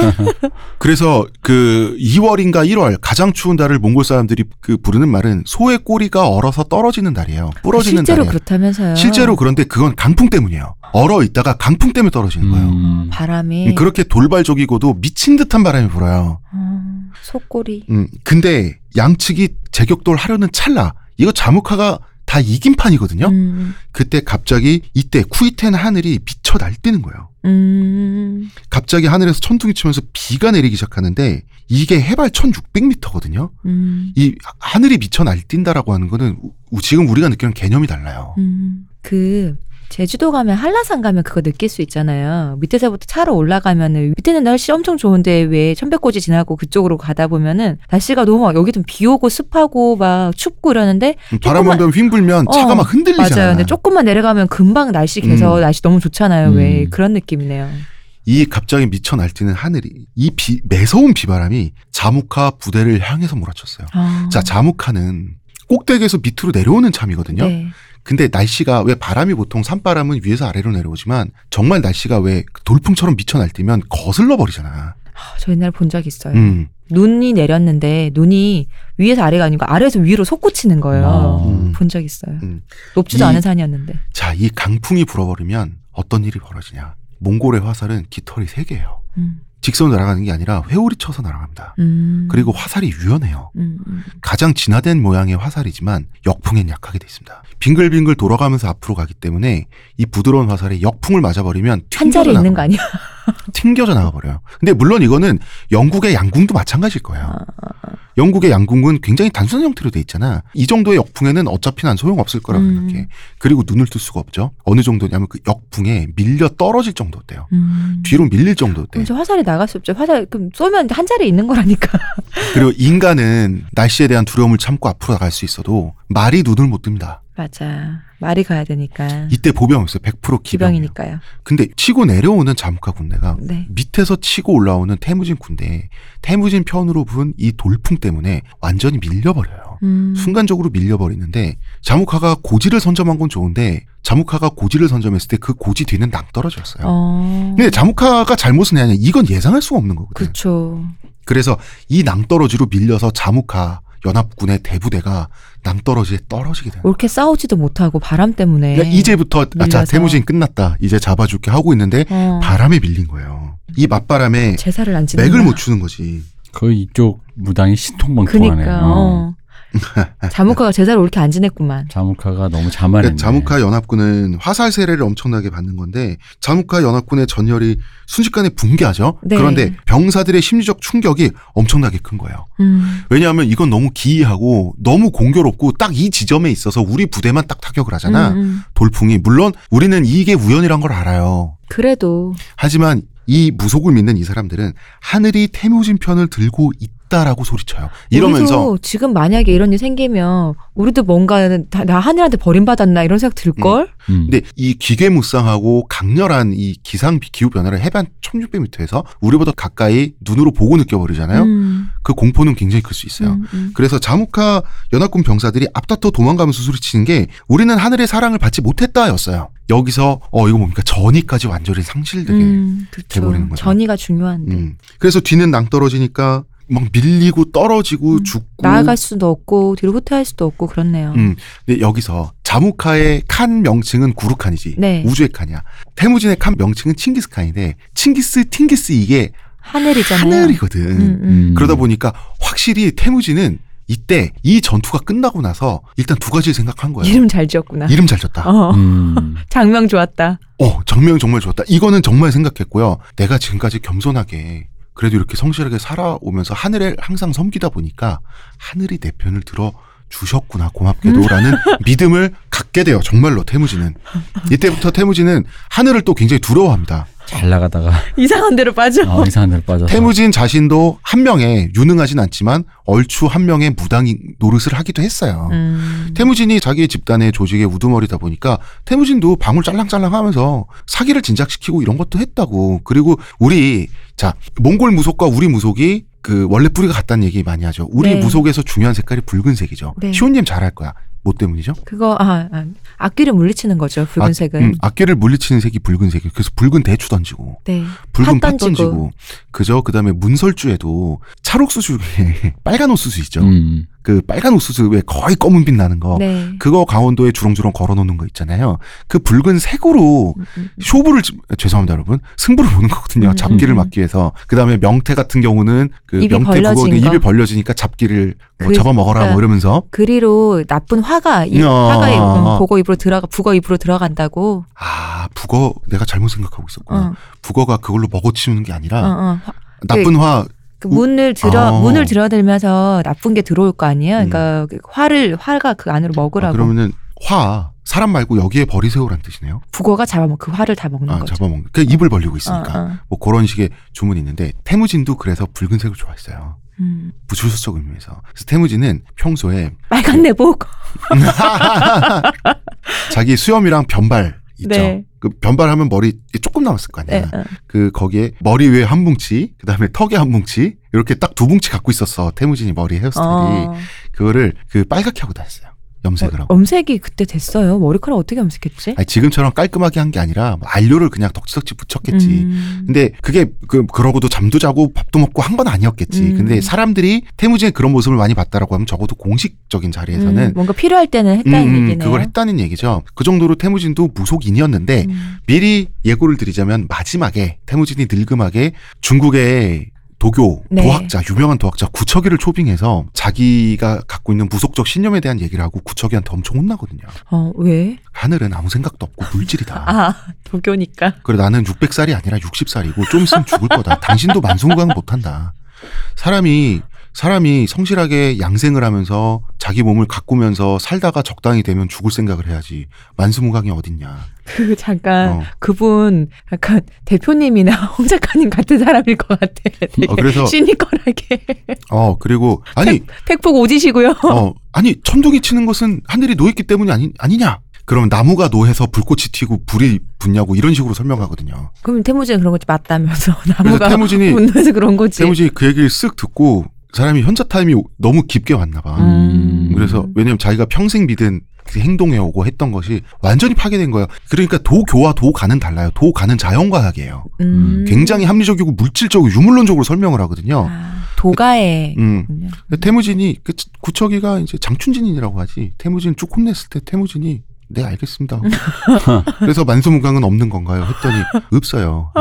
<laughs> 그래서 그 2월인가 1월 가장 추운 달을 몽골 사람들이 그 부르는 말은 소의 꼬리가 얼어서 떨어지는 달이에요. 부러지는 실제로 달이에요. 그렇다면서요. 실제로 그런데 그건 강풍 때문이에요. 얼어 있다가 강풍 때문에 떨어지는 거예요. 음. 바람이 그렇게 돌발적이고도 미친 듯한 바람이 불어요. 어, 속꼬리. 음, 근데 양측이 제격돌 하려는 찰나 이거 자무카가 다 이긴 판이거든요. 음, 그때 갑자기 이때 쿠이텐 하늘이 미쳐 날뛰는 거예요. 음, 갑자기 하늘에서 천둥이 치면서 비가 내리기 시작하는데 이게 해발 1600m거든요. 음, 이 하늘이 미쳐 날뛴다라고 하는 거는 우- 지금 우리가 느끼는 개념이 달라요. 음. 그 제주도 가면 한라산 가면 그거 느낄 수 있잖아요. 밑에서부터 차로 올라가면은 밑에는 날씨 엄청 좋은데 왜 천백고지 지나고 그쪽으로 가다 보면은 날씨가 너무 막 여기는 비 오고 습하고 막 춥고 이러는데 바람 조금만- 한번 휙 불면 차가 어, 막 흔들리잖아요. 맞아요. 근데 조금만 내려가면 금방 날씨 개서 음. 날씨 너무 좋잖아요. 왜 음. 그런 느낌이네요. 이 갑자기 미쳐 날뛰는 하늘이 이 비, 매서운 비바람이 자무카 부대를 향해서 몰아쳤어요. 아. 자, 자무카는 꼭대기에서 밑으로 내려오는 참이거든요. 네. 근데 날씨가 왜 바람이 보통 산바람은 위에서 아래로 내려오지만 정말 날씨가 왜 돌풍처럼 미쳐 날뛰면 거슬러 버리잖아. 아, 저 옛날에 본 적 있어요. 음. 눈이 내렸는데 눈이 위에서 아래가 아니고 아래에서 위로 솟구치는 거예요. 아. 음. 본적 있어요. 음. 높지도 이- 않은 산이었는데. 자, 이 강풍이 불어버리면 어떤 일이 벌어지냐. 몽골의 화살은 깃털이 세개예요 음. 직선으로 날아가는 게 아니라 회오리 쳐서 날아갑니다. 음. 그리고 화살이 유연해요. 음, 음. 가장 진화된 모양의 화살이지만 역풍엔 약하게 돼 있습니다. 빙글빙글 돌아가면서 앞으로 가기 때문에 이 부드러운 화살에 역풍을 맞아버리면 한 자리에 있는 거 아니야? <laughs> 튕겨져 나가버려요. 근데 물론 이거는 영국의 양궁도 마찬가지일 거예요. 아, 영국의 양궁은 굉장히 단순한 형태로 돼 있잖아. 이 정도의 역풍에는 어차피 난 소용없을 거라고 음. 생각해. 그리고 눈을 뜰 수가 없죠. 어느 정도냐면 그 역풍에 밀려 떨어질 정도 돼요. 음. 뒤로 밀릴 정도 돼. 저 화살이 나갈 수 없죠. 화살 그럼 쏘면 한 자리에 있는 거라니까. <laughs> 그리고 인간은 날씨에 대한 두려움을 참고 앞으로 나갈 수 있어도 말이 눈을 못 뜹니다. 맞아. 말이 가야 되니까. 이때 보병 없어요. 100% 기병이에요. 기병이니까요. 근데 치고 내려오는 자무카 군대가 네. 밑에서 치고 올라오는 태무진 군대, 태무진 편으로 부은 이 돌풍 때문에 완전히 밀려버려요. 음. 순간적으로 밀려버리는데 자무카가 고지를 선점한 건 좋은데 자무카가 고지를 선점했을 때 그 고지 뒤는 낭떨어졌어요. 어. 근데 자무카가 잘못은 아니야. 이건 예상할 수가 없는 거거든. 그쵸. 그래서 이 낭떠러지로 밀려서 자무카 연합군의 대부대가 낭떠러지에 떨어지게 돼요. 옳게 싸우지도 못하고 바람 때문에. 그러니까 이제부터 아, 자 밀려서. 태무진 끝났다. 이제 잡아줄게 하고 있는데 어. 바람에 밀린 거예요. 이 맞바람에 제사를 안 지는 맥을 못 추는 거지. 거의 이쪽 무당이 신통방통하네. 그니까. 어. 어. <laughs> 자무카가 제사를 옳게 안 지냈구만. 자무카가 너무 자만했네. 그러니까 자무카 연합군은 화살 세례를 엄청나게 받는 건데 자무카 연합군의 전열이 순식간에 붕괴하죠. 네. 그런데 병사들의 심리적 충격이 엄청나게 큰 거예요. 음. 왜냐하면 이건 너무 기이하고 너무 공교롭고 딱 이 지점에 있어서 우리 부대만 딱 타격을 하잖아. 음, 음. 돌풍이 물론 우리는 이게 우연이란 걸 알아요. 그래도 하지만 이 무속을 믿는 이 사람들은 하늘이 태무진 편을 들고 있다 라고 소리쳐요. 이러면서 우리도 지금 만약에 이런 일 생기면 우리도 뭔가 다- 나 하늘한테 버림받았나 이런 생각 들 걸. 음. 근데 이 기계무쌍하고 강렬한 이 기상 기후 변화를 해반 1600m에서 우리보다 가까이 눈으로 보고 느껴버리잖아요. 음. 그 공포는 굉장히 클 수 있어요. 음, 음. 그래서 자무카 연합군 병사들이 앞다퉈 도망가면서 소리치는 게 우리는 하늘의 사랑을 받지 못했다였어요. 여기서 어 이거 뭡니까 전이까지 완전히 상실되게. 음, 그렇죠. 돼버리는 거죠. 전이가 중요한데 음. 그래서 뒤는 낭 떨어지니까 막 밀리고 떨어지고 음. 죽고. 나아갈 수도 없고 뒤로 후퇴할 수도 없고 그렇네요. 음. 근데 여기서 자무카의 칸 명칭은 구루칸이지. 네. 우주의 칸이야. 태무진의 칸 명칭은 칭기스칸인데 칭기스 팅기스 이게 하늘이잖아요. 하늘이거든. 음, 음. 음. 그러다 보니까 확실히 태무진은 이때 이 전투가 끝나고 나서 일단 두 가지를 생각한 거예요. 이름 잘 지었구나. 이름 잘 졌다. 어. 음. <laughs> 장명 좋았다. 어, 정명 정말 좋았다. 이거는 정말 생각했고요. 내가 지금까지 겸손하게 그래도 이렇게 성실하게 살아오면서 하늘을 항상 섬기다 보니까 하늘이 내 편을 들어 주셨구나 고맙게도라는 <laughs> 믿음을 갖게 돼요. 정말로 태무진은 이때부터 태무진은 하늘을 또 굉장히 두려워합니다. 잘 나가다가 이상한 데로 빠져. 어, 이상한 데로 빠져서 태무진 자신도 한 명의 유능하진 않지만 얼추 한 명의 무당 노릇을 하기도 했어요. 음. 태무진이 자기 집단의 조직의 우두머리다 보니까 태무진도 방울 짤랑짤랑 하면서 사기를 진작시키고 이런 것도 했다고. 그리고 우리, 자, 몽골 무속과 우리 무속이 그 원래 뿌리가 같다는 얘기 많이 하죠. 우리 네. 무속에서 중요한 색깔이 붉은색이죠. 네. 시온님 잘알 거야. 뭐 때문이죠? 그거 아, 아 악귀를 물리치는 거죠. 붉은색은. 악, 음, 악기를 물리치는 색이 붉은색이에요. 그래서 붉은 대추 던지고 네. 붉은 팥팥 던지고 그죠? 그다음에 문설주에도 찰옥수수 중에 <laughs> 빨간 옥수수 있죠. 음. 그 빨간 옥수수 왜 거의 검은 빛 나는 거. 네. 그거 강원도에 주렁주렁 걸어놓는 거 있잖아요. 그 붉은 색으로 음, 음. 쇼부를 지- 죄송합니다 여러분 승부를 보는 거거든요. 음, 잡기를 음. 막기 위해서 그 다음에 명태 같은 경우는 그 명태 그거 입이 거. 벌려지니까 잡기를 뭐 그- 잡아먹어라 뭐 그러니까 이러면서 그리로 나쁜 화가 이 야. 화가 음, 보고 입으로 들어가 북어 입으로 들어간다고. 아 북어 내가 잘못 생각하고 있었구나. 어. 북어가 그걸로 먹어치우는 게 아니라 어, 어. 화- 나쁜 화 그 문을 들어 아. 문을 들어들면서 나쁜 게 들어올 거 아니에요. 그러니까 그 화를 화가 그 안으로 아, 먹으라고. 그러면은 화 사람 말고 여기에 버리세요란 뜻이네요. 북어가 잡아먹 그 화를 다 먹는 아 거죠. 잡아먹는. 그 입을 벌리고 있으니까 어, 어. 뭐 그런 식의 주문이 있는데 태무진도 그래서 붉은색을 좋아했어요. 음. 부출수적 의미에서. 그래서 태무진은 평소에 빨간 내복. <laughs> 자기 수염이랑 변발 있죠. 네. 그 변발하면 머리 조금 남았을 거 아니야. 네, 어. 그 거기에 머리 위에 한 뭉치, 그다음에 턱에 한 뭉치 이렇게 딱 두 뭉치 갖고 있었어. 태무진이 머리 헤어스타일이 어. 그거를 그 빨갛게 하고 다녔어요. 염색을 하고. 염색이 그때 됐어요. 머리카락 어떻게 염색했지? 아니, 지금처럼 깔끔하게 한 게 아니라 뭐 안료를 그냥 덕지덕지 붙였겠지. 음. 근데 그게 그 그러고도 잠도 자고 밥도 먹고 한 건 아니었겠지. 음. 근데 사람들이 태무진의 그런 모습을 많이 봤다라고 하면 적어도 공식적인 자리에서는 음, 뭔가 필요할 때는 했다는 음, 음, 얘기네요. 그걸 했다는 얘기죠. 그 정도로 태무진도 무속인이었는데 음. 미리 예고를 드리자면 마지막에 태무진이 늙음하게 중국의 도교 네. 도학자 유명한 도학자 구척이를 초빙해서 자기가 갖고 있는 무속적 신념에 대한 얘기를 하고 구척이한테 엄청 혼나거든요. 어, 왜? 하늘은 아무 생각도 없고 물질이다. 아, 도교니까. 그래 나는 600살이 아니라 60살이고 좀 있으면 죽을 거다. 당신도 만성구강 못한다. 사람이 사람이 성실하게 양생을 하면서 자기 몸을 가꾸면서 살다가 적당히 되면 죽을 생각을 해야지 만수무강이 어딨냐. 그 잠깐 어. 그분 약간 대표님이나 <laughs> 홍 작가님 같은 사람일 것 같아. 되게 어, 그래서- 시니컬하게 어 그리고 아니 팩폭 오지시고요. 어 아니 천둥이 치는 것은 하늘이 노했기 때문이 아니 아니냐. 그럼 나무가 노해서 불꽃이 튀고 불이 붙냐고 이런 식으로 설명하거든요. 그럼 태무진 그런 거지 맞다면서 <laughs> 나무가 태무진이 <laughs> 분노해서 그런 거지. 태무진이 그 얘기를 쓱 듣고 사람이 현자 타임이 너무 깊게 왔나 봐. 음. 그래서 왜냐면 자기가 평생 믿은 그 행동해오고 했던 것이 완전히 파괴된 거예요. 그러니까 도교와 도가는 달라요. 도가는 자연과학이에요. 음. 굉장히 합리적이고 물질적이고 유물론적으로 설명을 하거든요. 아, 도가의 음. 태무진이 그 구척이가 이제 장춘진이라고 하지. 태무진 쭉 혼냈을 때 태무진이 네 알겠습니다. <laughs> 그래서 만수무강은 없는 건가요? 했더니 없어요.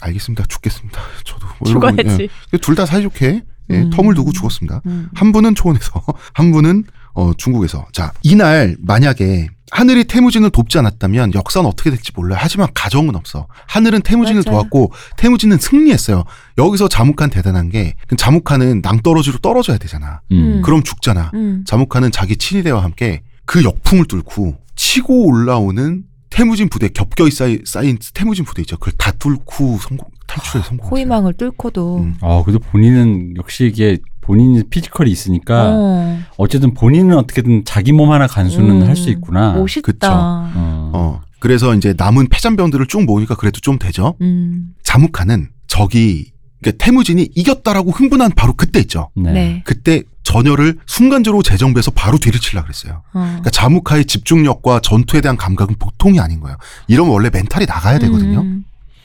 알겠습니다. 죽겠습니다. 저도 뭐 죽어야지. 예. 둘다 사이좋게 예, 음. 텀을 두고 죽었습니다. 음. 한 분은 초원에서, <laughs> 한 분은 어, 중국에서. 자, 이날 만약에 하늘이 태무진을 돕지 않았다면 역사는 어떻게 될지 몰라요. 하지만 가정은 없어. 하늘은 태무진을 맞아요. 도왔고 태무진은 승리했어요. 여기서 자묵한 대단한 게 자묵한은 낭떠러지로 떨어져야 되잖아. 음. 그럼 죽잖아. 음. 자묵한은 자기 친위대와 함께 그 역풍을 뚫고 치고 올라오는 태무진 부대 겹겹이 쌓인, 쌓인 태무진 부대 있죠. 그걸 다 뚫고 성공 탈출에 성공. 호위망을 뚫고도 음. 아, 그래도 본인은 역시 이게 본인이 피지컬이 있으니까 어, 어쨌든 본인은 어떻게든 자기 몸 하나 간수는 음. 할수 있구나. 멋있다. 그쵸. 어. 어. 그래서 이제 남은 패잔병들을 쭉 모으니까 그래도 좀 되죠. 음. 자묵한은 적이 그러니까 태무진이 이겼다라고 흥분한 바로 그때 있죠. 네. 네. 그때 전열을 순간적으로 재정비해서 바로 뒤를 치려 그랬어요. 어. 그러니까 자묵하의 집중력과 전투에 대한 감각은 보통이 아닌 거예요. 이러면 원래 멘탈이 나가야 되거든요. 음.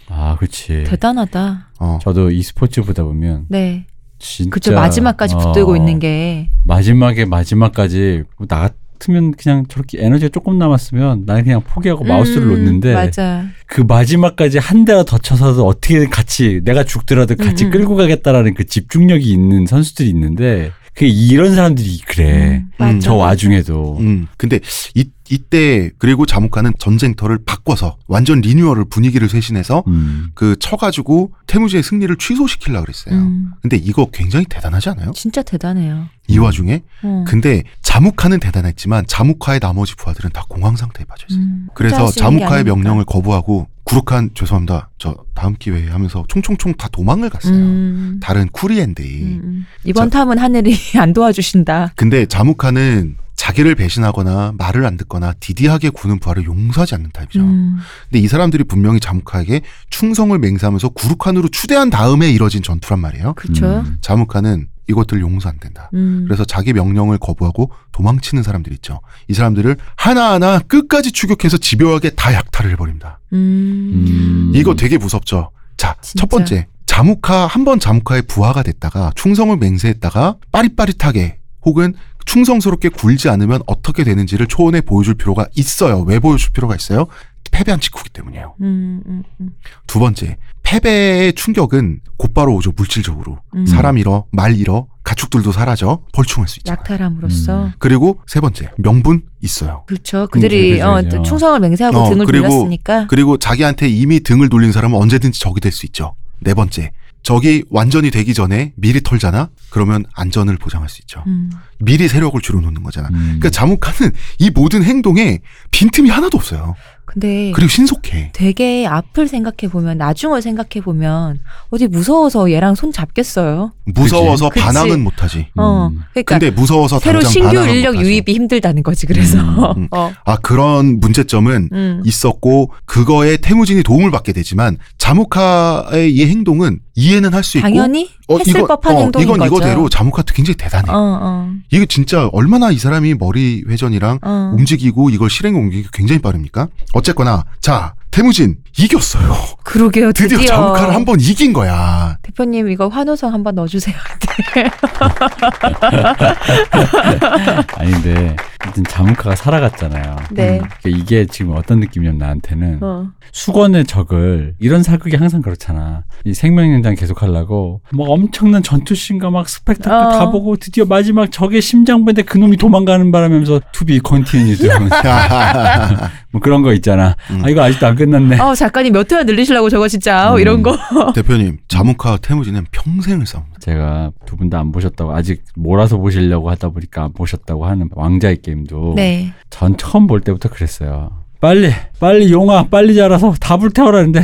아, 그렇지. 대단하다. 어. 저도 e스포츠 보다 보면 네. 진짜 그쵸 마지막까지 붙들고 어, 있는 게 마지막에 마지막까지 뭐나 같으면 그냥 저렇게 에너지가 조금 남았으면 나는 그냥 포기하고 마우스를 음, 놓는데 맞아. 그 마지막까지 한 대가 더 쳐서도 어떻게든 같이 내가 죽더라도 같이 음, 음. 끌고 가겠다라는 그 집중력이 있는 선수들이 있는데 그 이런 사람들이 그래. 음. 저 와중에도 음. 근데 이, 이때 그리고 자묵하는 전쟁터를 바꿔서 완전 리뉴얼을 분위기를 쇄신해서 음. 그 쳐 가지고 태무지의 승리를 취소시키려고 그랬어요. 음, 근데 이거 굉장히 대단하지 않아요? 진짜 대단해요. 이 와중에 어. 근데 자묵하는 대단했지만 자묵하의 나머지 부하들은 다 공황 상태에 빠져 있어요. 음, 그래서 아니니까. 명령을 거부하고 구룩한 죄송합니다. 저 다음 기회에 하면서 총총총 다 도망을 갔어요. 음, 다른 쿠리엔들이. 음, 음. 이번 탐은 하늘이 <laughs> 안 도와주신다. 근데 자묵하는 자기를 배신하거나 말을 안 듣거나 디디하게 구는 부하를 용서하지 않는 타입이죠. 음, 근데 이 사람들이 분명히 자묵하에게 충성을 맹세하면서 구룩한으로 추대한 다음에 이뤄진 전투란 말이에요. 그쵸. 음. 자묵하는 이것들 용서 안 된다. 음. 그래서 자기 명령을 거부하고 도망치는 사람들 있죠. 이 사람들을 하나하나 끝까지 추격해서 집요하게 다 약탈을 해버립니다. 음. 음. 이거 되게 무섭죠. 자, 진짜. 첫 번째. 자무카, 한 번 자무카의 부하가 됐다가 충성을 맹세했다가 빠릿빠릿하게 혹은 충성스럽게 굴지 않으면 어떻게 되는지를 초원에 보여줄 필요가 있어요. 왜 보여줄 필요가 있어요? 패배한 직후기 때문이에요. 음, 음, 음. 두 번째, 패배의 충격은 곧바로 오죠. 물질적으로. 음. 사람 잃어, 말 잃어, 가축들도 사라져, 벌충할 수 있죠. 약탈함으로써 음. 그리고 세 번째, 명분 있어요. 그렇죠. 그들이 그죠, 어, 그죠. 충성을 맹세하고 어, 등을 그리고- 돌렸으니까. 그리고 자기한테 이미 등을 돌린 사람은 언제든지 적이 될 수 있죠. 네 번째, 적이 완전히 되기 전에 미리 털잖아? 그러면 안전을 보장할 수 있죠. 음. 미리 세력을 줄여놓는 거잖아. 음. 그러니까 자묵하는 이 모든 행동에 빈틈이 하나도 없어요. 근데 그리고 신속해. 되게 앞을 생각해 보면 나중을 생각해 보면 어디 무서워서 얘랑 손 잡겠어요. 무서워서 그치. 반항은 못하지. 어. 음. 그러니까 근데 무서워서 새로 신규 인력. 유입이 힘들다는 거지. 그래서 음, 음. <laughs> 어. 아 그런 문제점은 음. 있었고 그거에 태무진이 도움을 받게 되지만 자무카의 이 행동은 이해는 할 수 있고 당연히 어, 했을 이거- 법한 어, 행동인 이건 거죠. 이거대로 자무카도 굉장히 대단해. 어, 어, 이게 진짜 얼마나 이 사람이 머리 회전이랑 어. 움직이고 이걸 실행에 옮기기 굉장히 빠릅니까? 어쨌거나 자 태무진 이겼어요. 그러게요. 드디어, 드디어, 자무카를 한 번 이긴 거야. 대표님 이거 환호성 한번 넣어주세요. <laughs> 아닌데 아무튼 자무카가 살아갔잖아요. 네. 음. 그러니까 이게 지금 어떤 느낌이냐면 나한테는 어. 수건의 적을 이런 사극이 항상 그렇잖아. 이 생명연장 계속하려고 막 엄청난 전투씬과 막 스펙타클 어. 다 보고 드디어 마지막 적의 심장부인데 그놈이 도망가는 바람에면서 to be continued <laughs> <laughs> 뭐 그런 거 있잖아. 음. 아 이거 아직도 안 끝났네. 아 작가님 몇 회나 늘리시려고 저거 진짜 음. 이런 거. <laughs> 대표님 자무카 태무진은 평생을 싸웁니다. 제가 두 분 다 안 보셨다고 아직 몰아서 보시려고 하다 보니까 안 보셨다고 하는 왕좌의 게임도 네. 전 처음 볼 때부터 그랬어요. 빨리 빨리 용아 빨리 자라서 다 불태워라는데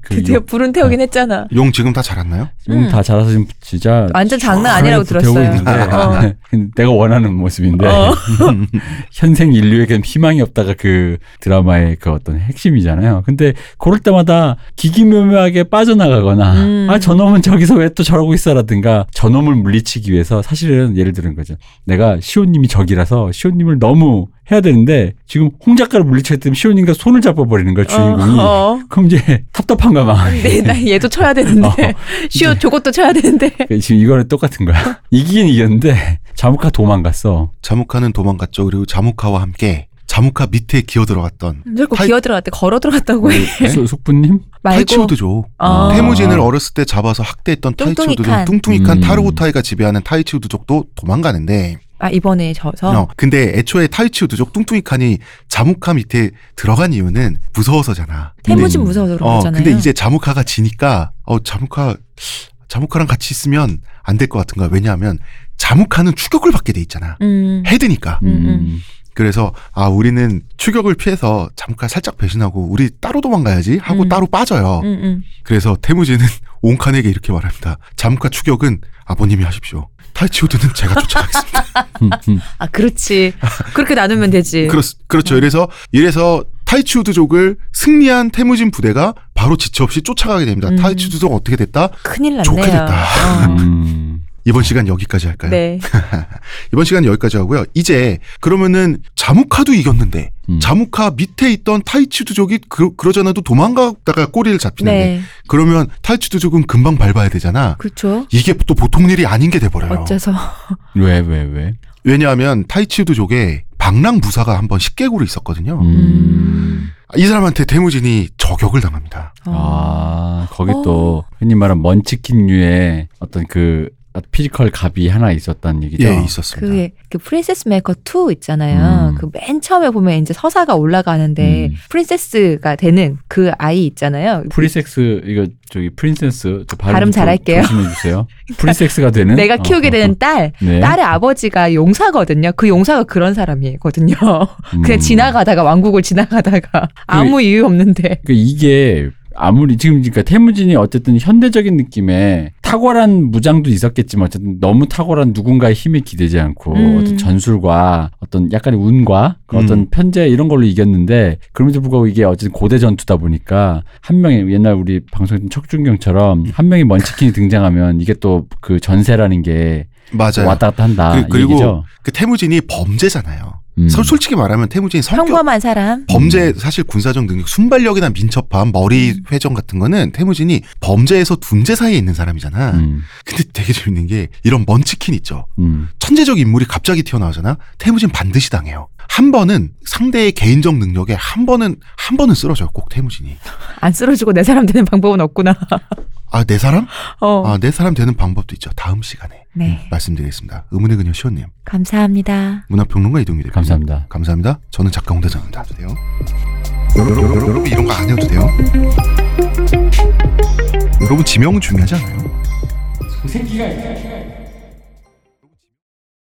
그 드디어 불은 태우긴 했잖아. 용 지금 다 자랐나요? 용다 자라서 지금 진짜 완전 장난 아니라고 들었어요. 있는데 어. <laughs> 내가 원하는 모습인데 어. <laughs> 현생 인류에겐 희망이 없다가 그 드라마의 그 어떤 핵심이잖아요. 근데 그럴 때마다 기기묘묘하게 빠져나가거나 음. 아 저놈은 저기서 왜 또 저러고 있어라든가 저놈을 물리치기 위해서 사실은 예를 들은 거죠. 내가 시호님이 적이라서 시호님을 너무 해야 되는데 지금 홍 작가를 물리쳤더니 시호님과 손을 잡아버리는 거야 주인공이. 어, 어. 그럼 이제 답답한가 봐. 네, 나 얘도 쳐야 되는데 <laughs> 어. 쉬어 저것도 쳐야 되는데 지금 이거는 똑같은 거야. <laughs> 이기긴 이겼는데 자무카 도망갔어. 자무카는 도망갔죠. 그리고 자무카와 함께 자무카 밑에 기어 들어갔던 자꾸 타이- 기어 들어갔대 걸어 들어갔다고 해 숙부님? 말고 타이치우드죠. 아. 태무진을 어렸을 때 잡아서 학대했던 타이치우드족, 뚱뚱이칸. 뚱뚱이칸 음. 타르고타이가 지배하는 타이치우드족도 도망가는데 아 이번에 져서 어, 근데 애초에 타이치우드족 뚱뚱이 칸이 자무카 밑에 들어간 이유는 무서워서잖아. 태무진 음. 무서워서 그런 어, 거잖아요. 근데 이제 자무카가 지니까 어 자무카 자무카랑 같이 있으면 안 될 것 같은 거야. 왜냐하면 자무카는 추격을 받게 돼 있잖아. 음. 헤드니까. 음, 음. 그래서 아 우리는 추격을 피해서 자무카 살짝 배신하고 우리 따로 도망가야지 하고 음. 따로 빠져요. 그래서 태무지는 옹칸에게 <laughs> 이렇게 말합니다. 자무카 추격은 아버님이 하십시오. 타이치우드는 제가 쫓아가겠습니다. 아 그렇지 그렇게 나누면 되지 그렇, 그렇죠. 이래서 이래서 타이치우드족을 승리한 태무진 부대가 바로 지체 없이 쫓아가게 됩니다. 음. 타이치우드족 어떻게 됐다? 큰일 났네요 좋게 됐다. 어. <laughs> 음. 이번 시간 여기까지 할까요? 네 <laughs> 이번 시간 여기까지 하고요. 이제 그러면은 자무카도 이겼는데 음. 자무카 밑에 있던 타이치우드족이 그, 그러잖아도 도망가다가 꼬리를 잡히는데 네. 그러면 타이치우드족은 금방 밟아야 되잖아. 그렇죠 이게 또 보통 일이 아닌 게 돼버려요. 어째서 <laughs> 왜, 왜, 왜? 왜냐하면 타이치우드족에 방랑 무사가 한번 식객으로 있었거든요. 음. 이 사람한테 태무진이 저격을 당합니다. 어. 아, 거기 어. 또, 흔히 말하는 munchkin류의 어떤 그, physical 갑이 하나 있었다는 얘기죠. 예, 있었습니다. 그게 그 Princess Maker 2 있잖아요. 음. 그 맨 처음에 보면 이제 서사가 올라가는데 음. princess가 되는 그 아이 있잖아요. 프리섹스, 이거, 저기, princess, 저 발음, 발음 좀 잘할게요. 조심해 주세요. 프리섹스가 되는? <laughs> 내가 키우게 어, 어, 되는 딸, 어. 네. 딸의 아버지가 용사거든요. 그 용사가 그런 사람이거든요. <laughs> 그냥 음. 지나가다가 왕국을 지나가다가 아무 이유 없는데. 그러니까 이게 아무리 지금 그러니까 태무진이 어쨌든 현대적인 느낌의 탁월한 무장도 있었겠지만 어쨌든 너무 탁월한 누군가의 힘에 기대지 않고 음. 어떤 전술과 어떤 약간의 운과 그 음. 어떤 편제 이런 걸로 이겼는데 그럼에도 불구하고 이게 어쨌든 고대 전투다 보니까 한 명이 옛날 우리 방송했던 척준경처럼 한 명이 munchkin이 등장하면 이게 또 그 전세라는 게 맞아요. 왔다 갔다 한다 그- 이 그리고 얘기죠. 그 태무진이 범죄잖아요. 음. 서- 솔직히 말하면 태무진이 성격 평범한 사람. 범죄 사실 군사적 능력 순발력이나 민첩함 머리 음. 회전 같은 거는 태무진이 범죄에서 둔재 사이에 있는 사람이잖아. 음, 근데 되게 재밌는 게 이런 먼치킨 있죠. 음. 천재적 인물이 갑자기 튀어나오잖아. 태무진 반드시 당해요. 한 번은 상대의 개인적 능력에 한 번은 한 번은 쓰러져요. 꼭 태무진이. 안 쓰러지고 내 사람 되는 방법은 없구나. 아 내 사람? 어. 아내 사람 되는 방법도 있죠. 다음 시간에 네. 말씀드리겠습니다. 의문의 그녀 시호님, 감사합니다. 문화평론가 이동규 대표. 감사합니다. 감사합니다. 저는 작가 홍대장입니다. 돼요. 여러분 이런 거 안 해도 돼요. 여러분 지명은 중요하지 않아요. 그 새끼가